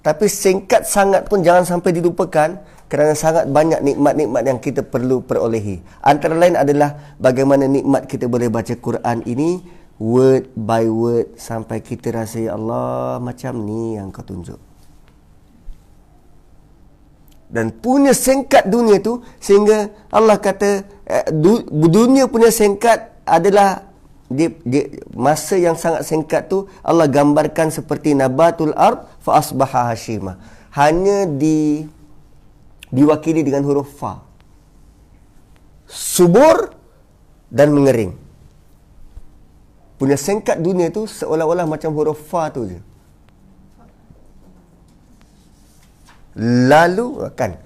tapi singkat sangat pun jangan sampai dilupakan kerana sangat banyak nikmat-nikmat yang kita perlu perolehi. Antara lain adalah bagaimana nikmat kita boleh baca Quran ini word by word sampai kita rasa ya Allah macam ni yang kau tunjuk. Dan punya singkat dunia tu sehingga Allah kata eh, dunia punya singkat adalah di, di masa yang sangat singkat tu Allah gambarkan seperti nabatul ard fa asbaha hanya di diwakili dengan huruf fa. Subur dan mengering. Punya singkat dunia tu seolah-olah macam huruf fa tu je. Lalu kan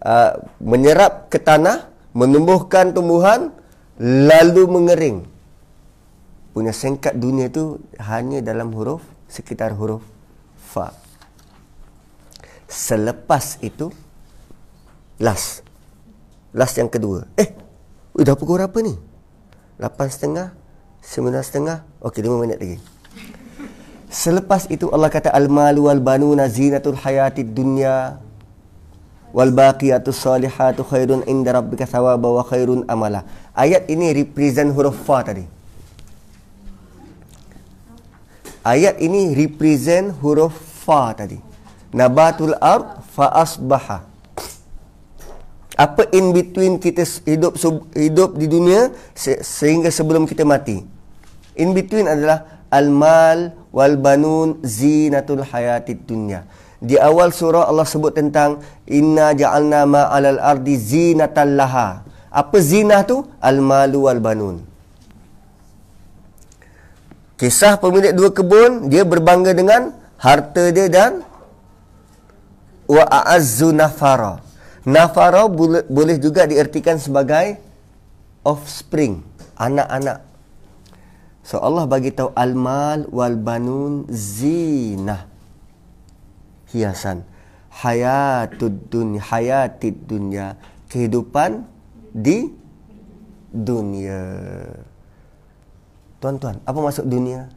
uh, menyerap ke tanah menumbuhkan tumbuhan lalu mengering. Punya singkat dunia tu hanya dalam huruf sekitar huruf fa. Selepas itu last. Last yang kedua. Eh, ui, dah pukul berapa ni? Lapan setengah? Sembilan setengah? Okey, lima minit lagi. Selepas itu Allah kata al-malu wal banuna zinatul hayatid dunya wal baqiyatus salihatu khairun inda rabbika thawaba wa khairun amala. Ayat ini represent huruf fa tadi. Ayat ini represent huruf fa tadi. Nabatul ard fa asbaha. Apa in between kita hidup hidup di dunia sehingga sebelum kita mati? In between adalah al-mal wal banun zinatul hayatid dunya. Di awal surah Allah sebut tentang inna ja'alna ma'alal ardi zinatan laha. Apa zinah tu? Al-malu wal banun. Kisah pemilik dua kebun, dia berbangga dengan harta dia dan wa a'azzu nafara. Nafara boleh, juga diartikan sebagai offspring, anak-anak. So Allah bagi tahu al-mal wal banun zinah. Hiasan. Hayatud dunya, hayatid dunya, kehidupan di dunia. Tuan-tuan, apa maksud dunia?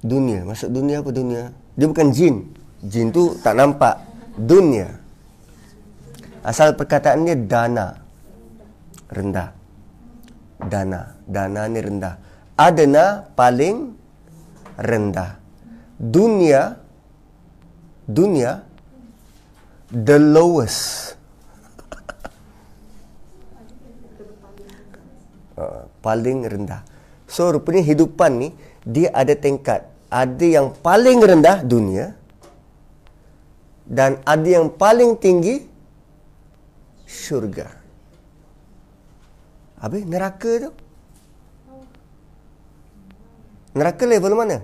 Dunia, maksud dunia apa dunia? Dia bukan jin. Jin tu tak nampak. Dunia. Asal perkataannya dana. Rendah. Dana. Dana ni rendah. Adana paling rendah. Dunia. Dunia. The lowest. [LAUGHS] Uh, paling rendah. So rupanya hidupan ni dia ada tingkat. Ada yang paling rendah dunia dan ada yang paling tinggi syurga. Habis neraka tu? Neraka level mana?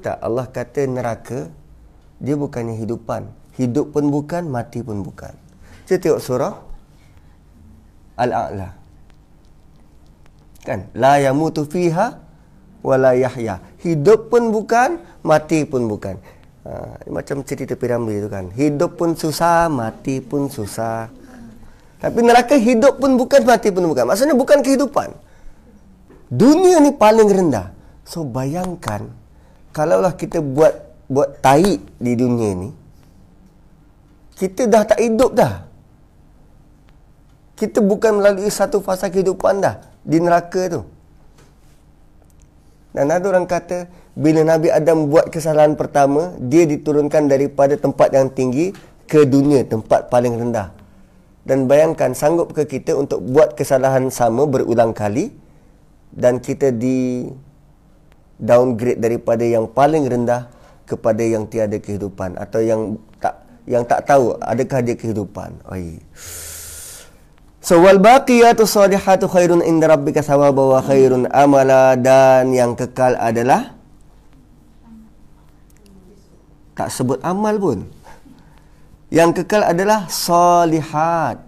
Tak Allah kata neraka dia bukannya hidupan. Hidup pun bukan, mati pun bukan. Kita tengok surah Al-A'la. Kan? La yamutu fiha wa la yahya. Hidup pun bukan, mati pun bukan. Ha, macam cerita piramid itu kan. Hidup pun susah, mati pun susah. Tapi neraka hidup pun bukan, mati pun bukan. Maksudnya bukan kehidupan. Dunia ni paling rendah. So bayangkan kalaulah kita buat buat tai di dunia ni kita dah tak hidup dah kita bukan melalui satu fasa kehidupan dah di neraka tu. Dan ada orang kata bila Nabi Adam buat kesalahan pertama, dia diturunkan daripada tempat yang tinggi ke dunia, tempat paling rendah. Dan bayangkan sanggup ke kita untuk buat kesalahan sama berulang kali dan kita di downgrade daripada yang paling rendah kepada yang tiada kehidupan atau yang tak yang tak tahu adakah dia kehidupan. Oi. So wal baqiyatu salihatu khairun inda rabbika thawaba wa khairun amala dan yang kekal adalah tak sebut amal pun. Yang kekal adalah salihat.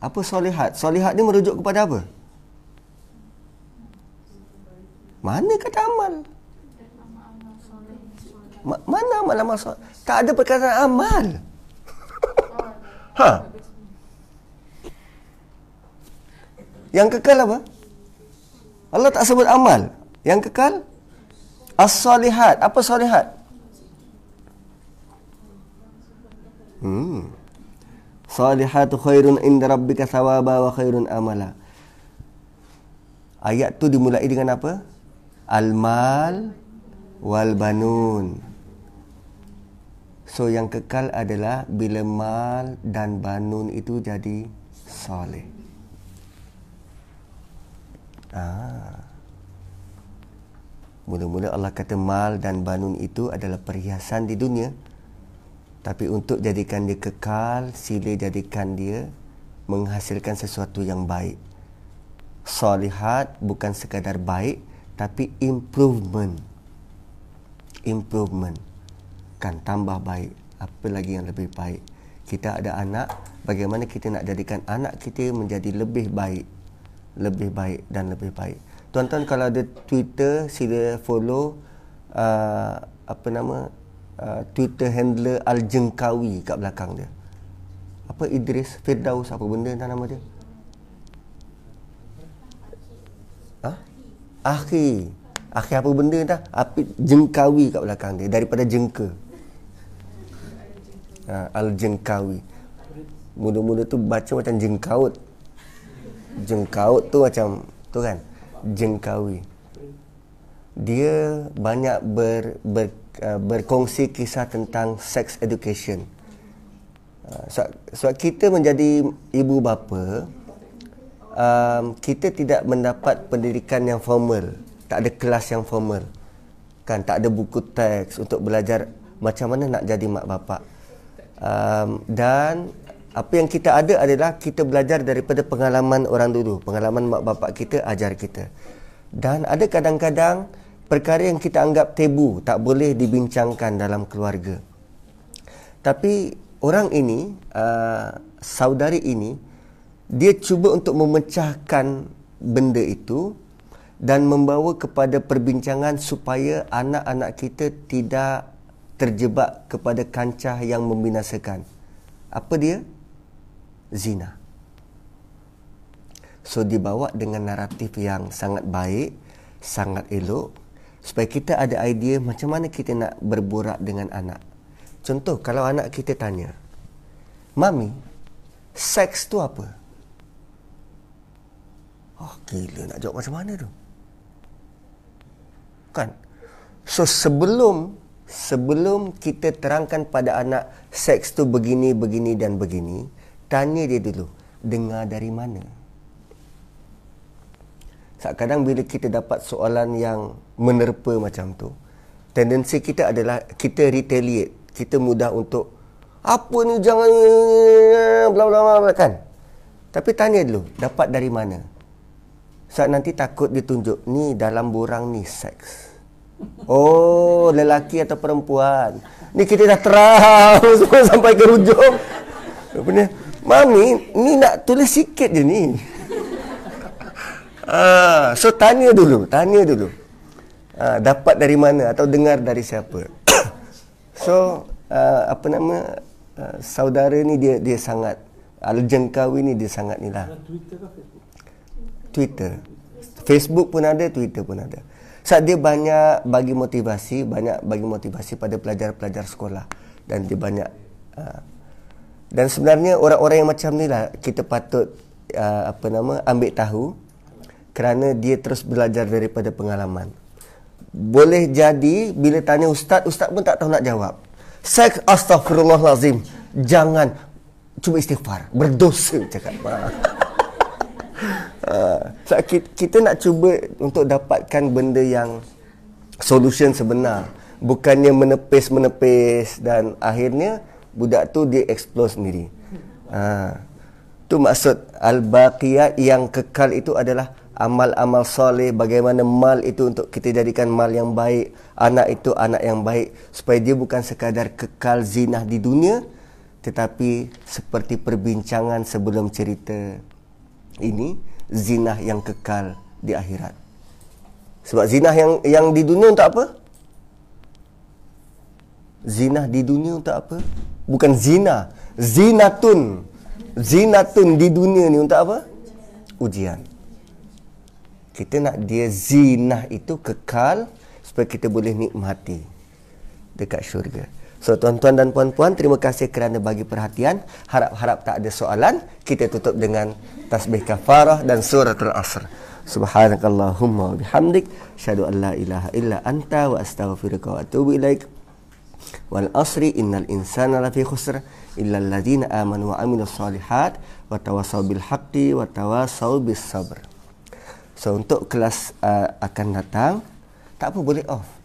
Apa salihat? Salihat ni merujuk kepada apa? Mana kata amal? Ma- mana amal-amal soleh? Tak ada perkataan amal. [LAUGHS] ha? Yang kekal apa? Allah tak sebut amal. Yang kekal as-salihat. Apa salihat? Hmm. Salihatu khairun inda rabbika thawaba wa khairun amala. Ayat tu dimulai dengan apa? Al-mal wal banun. So yang kekal adalah bila mal dan banun itu jadi soleh. Ah. Mula-mula Allah kata mal dan banun itu adalah perhiasan di dunia. Tapi untuk jadikan dia kekal, sila jadikan dia menghasilkan sesuatu yang baik. Solihat bukan sekadar baik, tapi improvement. Improvement. Kan tambah baik. Apa lagi yang lebih baik? Kita ada anak, bagaimana kita nak jadikan anak kita menjadi lebih baik lebih baik dan lebih baik. Tuan-tuan kalau ada Twitter sila follow uh, apa nama uh, Twitter handler Al Jengkawi kat belakang dia. Apa Idris Firdaus apa benda entah nama dia? Ha? Akhi. Akhi apa benda entah? Apa Jengkawi kat belakang dia daripada jengka. Ha, Al Jengkawi. Mula-mula tu baca macam jengkaut jengkaut tu macam tu kan? Jengkawi. Dia banyak ber, ber uh, berkongsi kisah tentang sex education. Uh, sebab, sebab kita menjadi ibu bapa um, kita tidak mendapat pendidikan yang formal. Tak ada kelas yang formal. Kan? Tak ada buku teks untuk belajar macam mana nak jadi mak bapak. Um, dan apa yang kita ada adalah kita belajar daripada pengalaman orang dulu pengalaman mak bapak kita ajar kita. Dan ada kadang-kadang perkara yang kita anggap tabu tak boleh dibincangkan dalam keluarga. Tapi orang ini uh, saudari ini dia cuba untuk memecahkan benda itu dan membawa kepada perbincangan supaya anak-anak kita tidak terjebak kepada kancah yang membinasakan. Apa dia zina. So dibawa dengan naratif yang sangat baik, sangat elok supaya kita ada idea macam mana kita nak berborak dengan anak. Contoh kalau anak kita tanya, "Mami, seks tu apa?" Oh, gila nak jawab macam mana tu? Kan? So sebelum sebelum kita terangkan pada anak seks tu begini begini dan begini, Tanya dia dulu, dengar dari mana? Kadang bila kita dapat soalan yang menerpa macam tu, tendensi kita adalah kita retaliate. Kita mudah untuk apa ni jangan bla bla bla kan. Tapi tanya dulu, dapat dari mana? Saat nanti takut ditunjuk ni dalam borang ni seks. Oh, lelaki atau perempuan. Ni kita dah terang [LAUGHS] semua sampai ke hujung. Apa ni? Mami, ni nak tulis sikit je ni. Ah, so tanya dulu, tanya dulu. Ah, dapat dari mana atau dengar dari siapa? [COUGHS] so, ah, apa nama ah, saudara ni dia dia sangat al-jengkawi ni dia sangat ni lah. Twitter Facebook? Twitter. Facebook pun ada, Twitter pun ada. Saat dia banyak bagi motivasi, banyak bagi motivasi pada pelajar-pelajar sekolah dan dia banyak uh, dan sebenarnya orang-orang yang macam ni lah kita patut uh, apa nama ambil tahu kerana dia terus belajar daripada pengalaman. Boleh jadi bila tanya ustaz, ustaz pun tak tahu nak jawab. Seks astagfirullahalazim. Jangan cuba istighfar, berdosa cakap. Uh, so kita, kita nak cuba untuk dapatkan benda yang solution sebenar bukannya menepis-menepis dan akhirnya budak tu dia explore sendiri. Ha. Tu maksud al-baqiyat yang kekal itu adalah amal-amal soleh bagaimana mal itu untuk kita jadikan mal yang baik anak itu anak yang baik supaya dia bukan sekadar kekal zinah di dunia tetapi seperti perbincangan sebelum cerita ini zinah yang kekal di akhirat sebab zinah yang yang di dunia untuk apa Zina di dunia untuk apa? Bukan zina. Zinatun. Zinatun di dunia ni untuk apa? Ujian. Kita nak dia zina itu kekal supaya kita boleh nikmati dekat syurga. So tuan-tuan dan puan-puan, terima kasih kerana bagi perhatian. Harap-harap tak ada soalan. Kita tutup dengan tasbih kafarah dan suratul asr. Subhanakallahumma bihamdik. Syadu an la ilaha illa anta wa astaghfiruka wa atubu ilaik. Wal asri innal insana lafi khusr illa alladhina amanu wa amilus solihat wa tawasaw bil haqqi wa tawasaw bis sabr. So untuk kelas uh, akan datang tak apa boleh off.